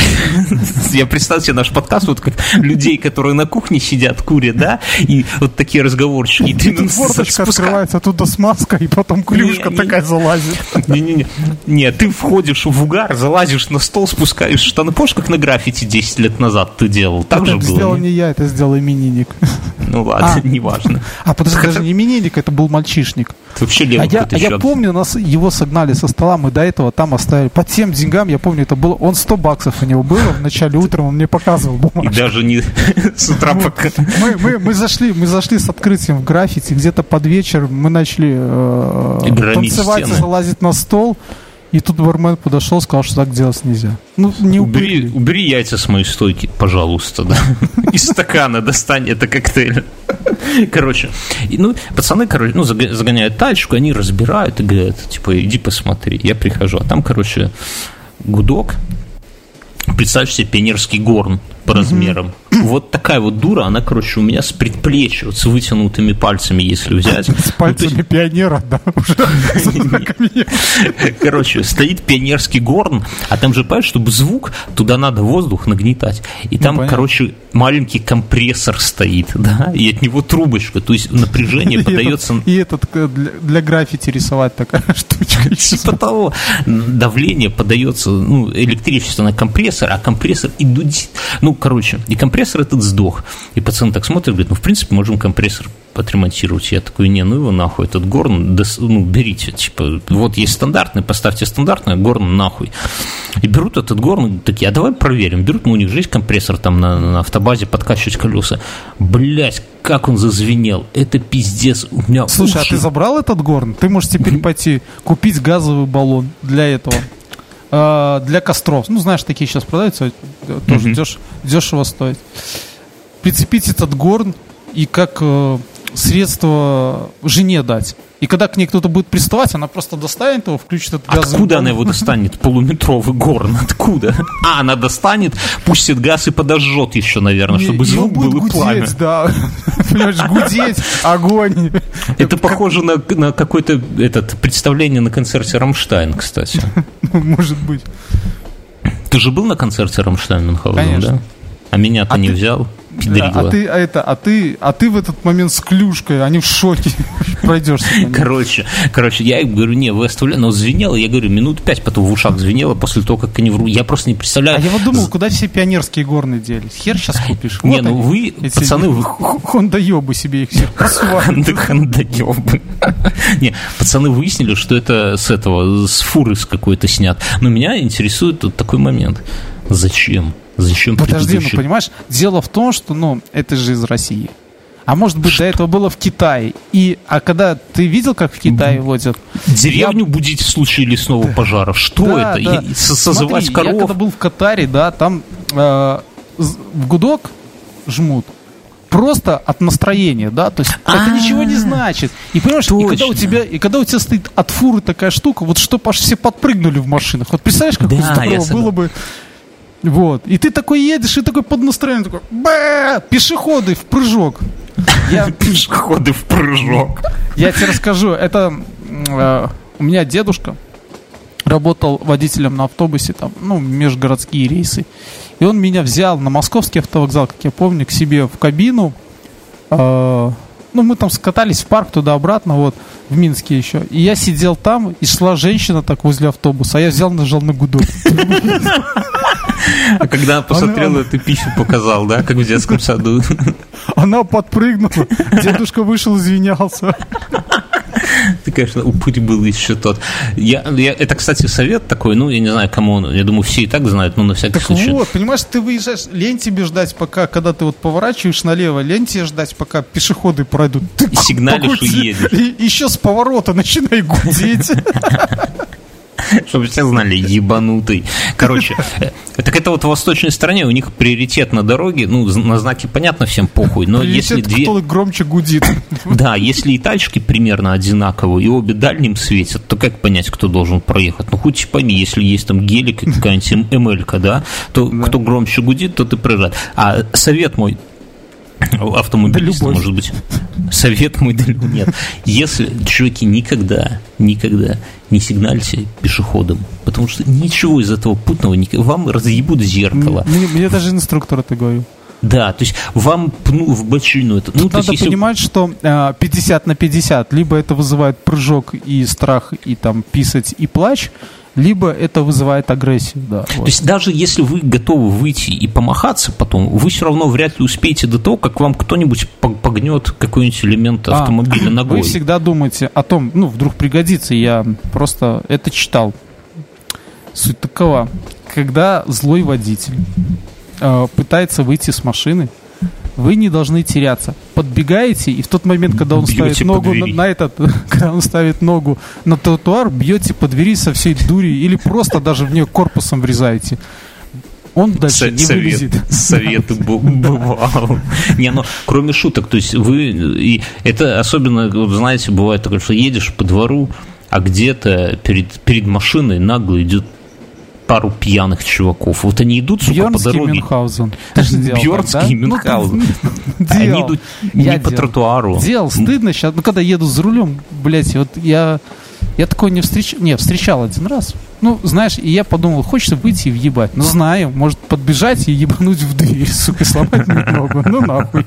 я представил себе наш подкаст, вот как людей, которые на кухне сидят, курят, да, и вот такие разговорчики. И ты форточка открывается, оттуда смазка, и потом клюшка такая залазит. Не-не-не, не, ты входишь в угар, залазишь на стол, спускаешь штаны. Помнишь, как на граффити 10 лет назад ты делал? Так же было? сделал не я, это сделал именинник. Ну ладно, а. неважно. А подожди, даже не именинник, это был мальчишник. Вообще левый а я, а я помню, нас его согнали со стола, мы до этого там оставили. По тем деньгам, я помню, это было, он 100 баксов у него было в начале утра, он мне показывал бумажку. И даже не с утра. Мы, мы, мы, зашли, мы зашли с открытием в граффити, где-то под вечер мы начали э, танцевать и залазить на стол. И тут бармен подошел, сказал, что так делать нельзя. Ну, не убери, убери яйца с моей стойки, пожалуйста, да. Из стакана достань это коктейль. Короче, ну, пацаны, короче, ну, загоняют тачку, они разбирают и говорят, типа, иди посмотри. Я прихожу, а там, короче, гудок. Представь себе пионерский горн по размерам вот такая вот дура, она, короче, у меня с предплечья, вот с вытянутыми пальцами, если взять. С пальцами пионера, да, уже Короче, стоит пионерский горн, а там же, понимаешь, чтобы звук, туда надо воздух нагнетать. И там, ну, короче, маленький компрессор стоит, да, и от него трубочка, то есть напряжение подается... И этот э, для граффити рисовать такая штучка. Типа того. Давление подается, ну, электричество на компрессор, а компрессор и дудит. Ну, короче, и компрессор компрессор этот сдох. И пацан так смотрит, говорит, ну, в принципе, можем компрессор отремонтировать. Я такой, не, ну его нахуй, этот горн, ну, берите, типа, вот есть стандартный, поставьте стандартный, а горн нахуй. И берут этот горн, такие, а давай проверим. Берут, ну, у них же есть компрессор там на, на автобазе подкачивать колеса. Блять, как он зазвенел. Это пиздец. У меня Слушай, уши. а ты забрал этот горн? Ты можешь теперь пойти купить газовый баллон для этого. А, для костров. Ну, знаешь, такие сейчас продаются, тоже mm-hmm. дешево стоит. Прицепить этот горн и как э, средство жене дать. И когда к ней кто-то будет приставать, она просто достанет его, включит этот газ. Откуда она его достанет? Полуметровый горн. Откуда? А, она достанет, пустит газ и подожжет еще, наверное, чтобы звук был и пламя. да. Понимаешь, гудеть, огонь. Это похоже на, на какое-то этот, представление на концерте «Рамштайн», кстати. Может быть. Ты же был на концерте «Рамштайн» Мюнхгаузен, да? А меня-то а не ты... Да, а ты, а это, а ты, а ты в этот момент с клюшкой, они в шоке пройдешься. Короче, короче, я им говорю, не, вы оставляли, но звенело, я говорю, минут пять потом в ушах звенело после того, как они вру. Я просто не представляю. А я вот думал, куда все пионерские горные делись? Хер сейчас купишь. Не, ну вы, пацаны, вы... Хондаёбы себе их все Хондаёбы. Не, пацаны выяснили, что это с этого, с фуры с какой-то снят. Но меня интересует вот такой момент. Зачем? Зачем Подожди, ну понимаешь, дело в том, что ну, это же из России. А может быть, что? до этого было в Китае. И, а когда ты видел, как в Китае водят? Деревню я... будить в случае лесного да. пожара. Что да, это? Да. Я, созывать Смотри, коров? Я когда был в Катаре, да, там э, в гудок жмут просто от настроения, да, то есть А-а-а. это ничего не значит. И понимаешь, и когда у тебя, и когда у тебя стоит от фуры такая штука, вот что аж все подпрыгнули в машинах. Вот представляешь, как да, здорово было бы вот. И ты такой едешь, и такой под настроением такой, бэ, пешеходы в прыжок. Я... Пешеходы в прыжок. Я тебе расскажу, это э, у меня дедушка работал водителем на автобусе, там, ну, межгородские рейсы. И он меня взял на московский автовокзал, как я помню, к себе в кабину. Э, ну, мы там скатались в парк туда-обратно, вот, в Минске еще. И я сидел там, и шла женщина так возле автобуса, а я взял, нажал на гудок. А когда посмотрела, ты пищу показал, да, как в детском саду? Она подпрыгнула, дедушка вышел, извинялся. Ты, конечно, упырь был еще тот. Я, я, это, кстати, совет такой, ну, я не знаю, кому он, я думаю, все и так знают, но на всякий так случай. вот, понимаешь, ты выезжаешь, лень тебе ждать, пока, когда ты вот поворачиваешь налево, лень тебе ждать, пока пешеходы пройдут. Ты и сигналишь и едешь. И еще с поворота начинай гудеть. Чтобы все знали, ебанутый. Короче, э, так это вот в восточной стране, у них приоритет на дороге, ну, на знаки понятно всем похуй, но если две... кто громче гудит. Да, если и тачки примерно одинаковые, и обе дальним светят, то как понять, кто должен проехать? Ну, хоть пойми, если есть там гелик и какая-нибудь мл да, то да. кто громче гудит, то ты проезжает. А совет мой, автомобилист, да может быть. Совет мой, да нет. Если, чуваки, никогда, никогда не сигнальте пешеходам, потому что ничего из этого путного, вам разъебут зеркало. Мне, мне даже инструктор это говорил. Да, то есть вам пну в бочину это. Ну, надо есть, если... понимать, что э, 50 на 50, либо это вызывает прыжок и страх, и там писать, и плач, либо это вызывает агрессию. Да, То вот. есть даже если вы готовы выйти и помахаться потом, вы все равно вряд ли успеете до того, как вам кто-нибудь погнет какой-нибудь элемент а, автомобиля а, ногой. Вы всегда думаете о том, ну, вдруг пригодится, я просто это читал. Суть такова, когда злой водитель э, пытается выйти с машины, вы не должны теряться. Подбегаете, и в тот момент, когда он бьете ставит ногу на, на этот, когда он ставит ногу на тротуар, бьете по двери со всей дури или просто даже в нее корпусом врезаете. Он дальше не совет, вылезет. Совет бывал. Не, ну, кроме шуток, то есть вы, и это особенно, знаете, бывает такое, что едешь по двору, а где-то перед, перед машиной нагло идет пару пьяных чуваков. Вот они идут, сука, Бьернский по дороге. Мюнхгаузен. Бьернский да? Мюнхгаузен. Ну, они идут не по тротуару. Делал, стыдно сейчас. Ну, когда еду за рулем, блядь, вот я... Я такой не встречал... Не, встречал один раз. Ну, знаешь, и я подумал, хочется выйти и въебать. Ну, знаю, может подбежать и ебануть в дверь, сука, сломать мне ногу. Ну, нахуй.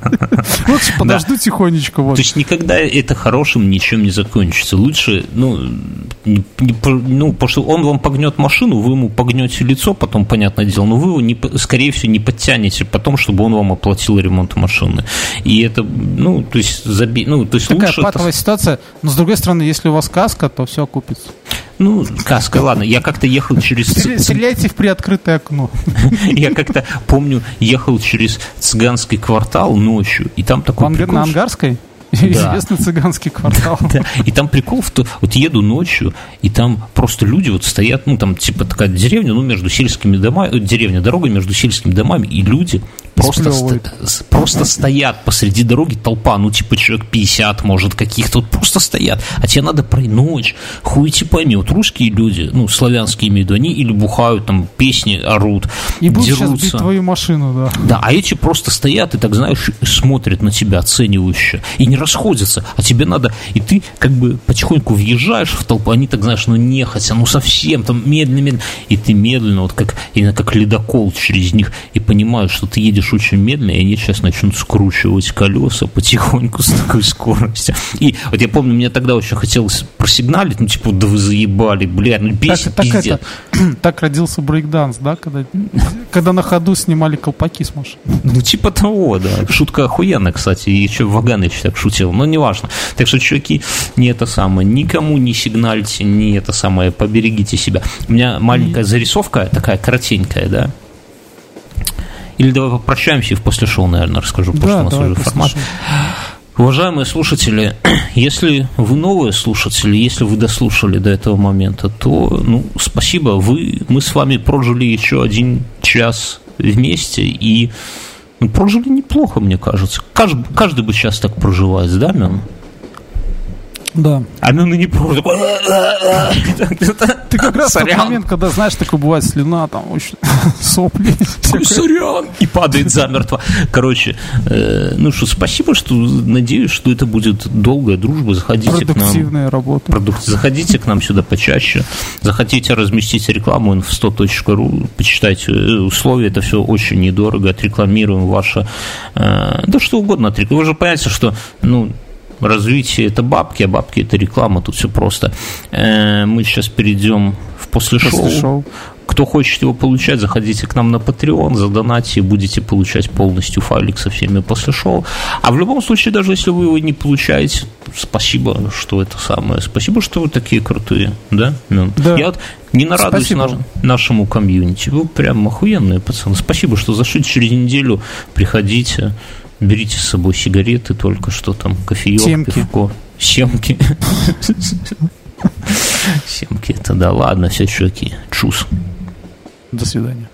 Вот подожду тихонечко. Вот. То есть никогда это хорошим ничем не закончится. Лучше, ну, не, не, ну, потому что он вам погнет машину, вы ему погнете лицо, потом, понятное дело, но вы его, не, скорее всего, не подтянете потом, чтобы он вам оплатил ремонт машины. И это, ну, то есть, заби... ну, то есть Такая лучше... патовая это... ситуация, но, с другой стороны, если у вас каска, то все окупится. Ну, каска, ладно. Я как-то ехал через... Стреляйте в приоткрытое окно. Я как-то, помню, ехал через цыганский квартал ночью, и там такой. На Ангарской? Известный цыганский квартал. И там прикол, вот еду ночью, и там просто люди вот стоят, ну там типа такая деревня, ну между сельскими домами, э, деревня, дорога между сельскими домами, и люди просто, ст- просто стоят посреди дороги, толпа, ну типа человек 50, может, каких-то, вот просто стоят, а тебе надо про ночь, хуй ты пойми, вот русские люди, ну славянские имею в виду, они или бухают, там песни орут, И будут дерутся. сейчас бить твою машину, да. Да, а эти просто стоят и так, знаешь, смотрят на тебя оценивающе, и не расходятся, а тебе надо, и ты как бы потихоньку въезжаешь в толпу, они так, знаешь, ну нехотя, ну совсем, там медленно-медленно, и ты медленно, вот как, именно как ледокол через них, и понимаешь, что ты едешь очень медленно, и они сейчас начнут скручивать колеса потихоньку с такой скоростью. И вот я помню, мне тогда очень хотелось просигналить, ну типа, да вы заебали, бля, ну бесит так, так, это, так родился брейкданс, да, когда, когда на ходу снимали колпаки с машин. Ну типа того, да. Шутка охуенная, кстати, и еще Ваганович так шутил, но неважно. Так что, чуваки, не это самое, никому не сигнальте, не это самое, поберегите себя. У меня маленькая зарисовка такая коротенькая, да, или давай попрощаемся и в после шоу, наверное, расскажу, потому да, что у нас уже формат. Шоу. Уважаемые слушатели, если вы новые слушатели, если вы дослушали до этого момента, то ну, спасибо, вы, мы с вами прожили еще один час вместе и ну, прожили неплохо, мне кажется. Каждый, каждый бы сейчас так проживает, да, Мен? Да. А ну не просто Ты как раз тот момент, когда, знаешь, такое бывает слюна, там, очень сопли. Сорян! И падает замертво. Короче, э, ну что, спасибо, что надеюсь, что это будет долгая дружба. Заходите к нам. Продуктивная работа. Заходите к нам сюда почаще. Захотите разместить рекламу info100.ru, почитайте э, условия, это все очень недорого. Отрекламируем ваше... Э, да что угодно. Вы же понимаете, что, ну, развитие это бабки, а бабки это реклама, тут все просто. Э, мы сейчас перейдем в после шоу. После шоу. Кто хочет его получать, заходите к нам на Patreon, задонайте, будете получать полностью файлик со всеми после шоу. А в любом случае, даже если вы его не получаете, спасибо, что это самое. Спасибо, что вы такие крутые, да? да. Я вот не нарадуюсь наш, нашему комьюнити. Вы прям охуенные пацаны. Спасибо, что зашли через неделю. Приходите. Берите с собой сигареты, только что там кофеек, Темки. пивко, семки. Семки это да. Ладно, все, чуваки. Чус. До свидания.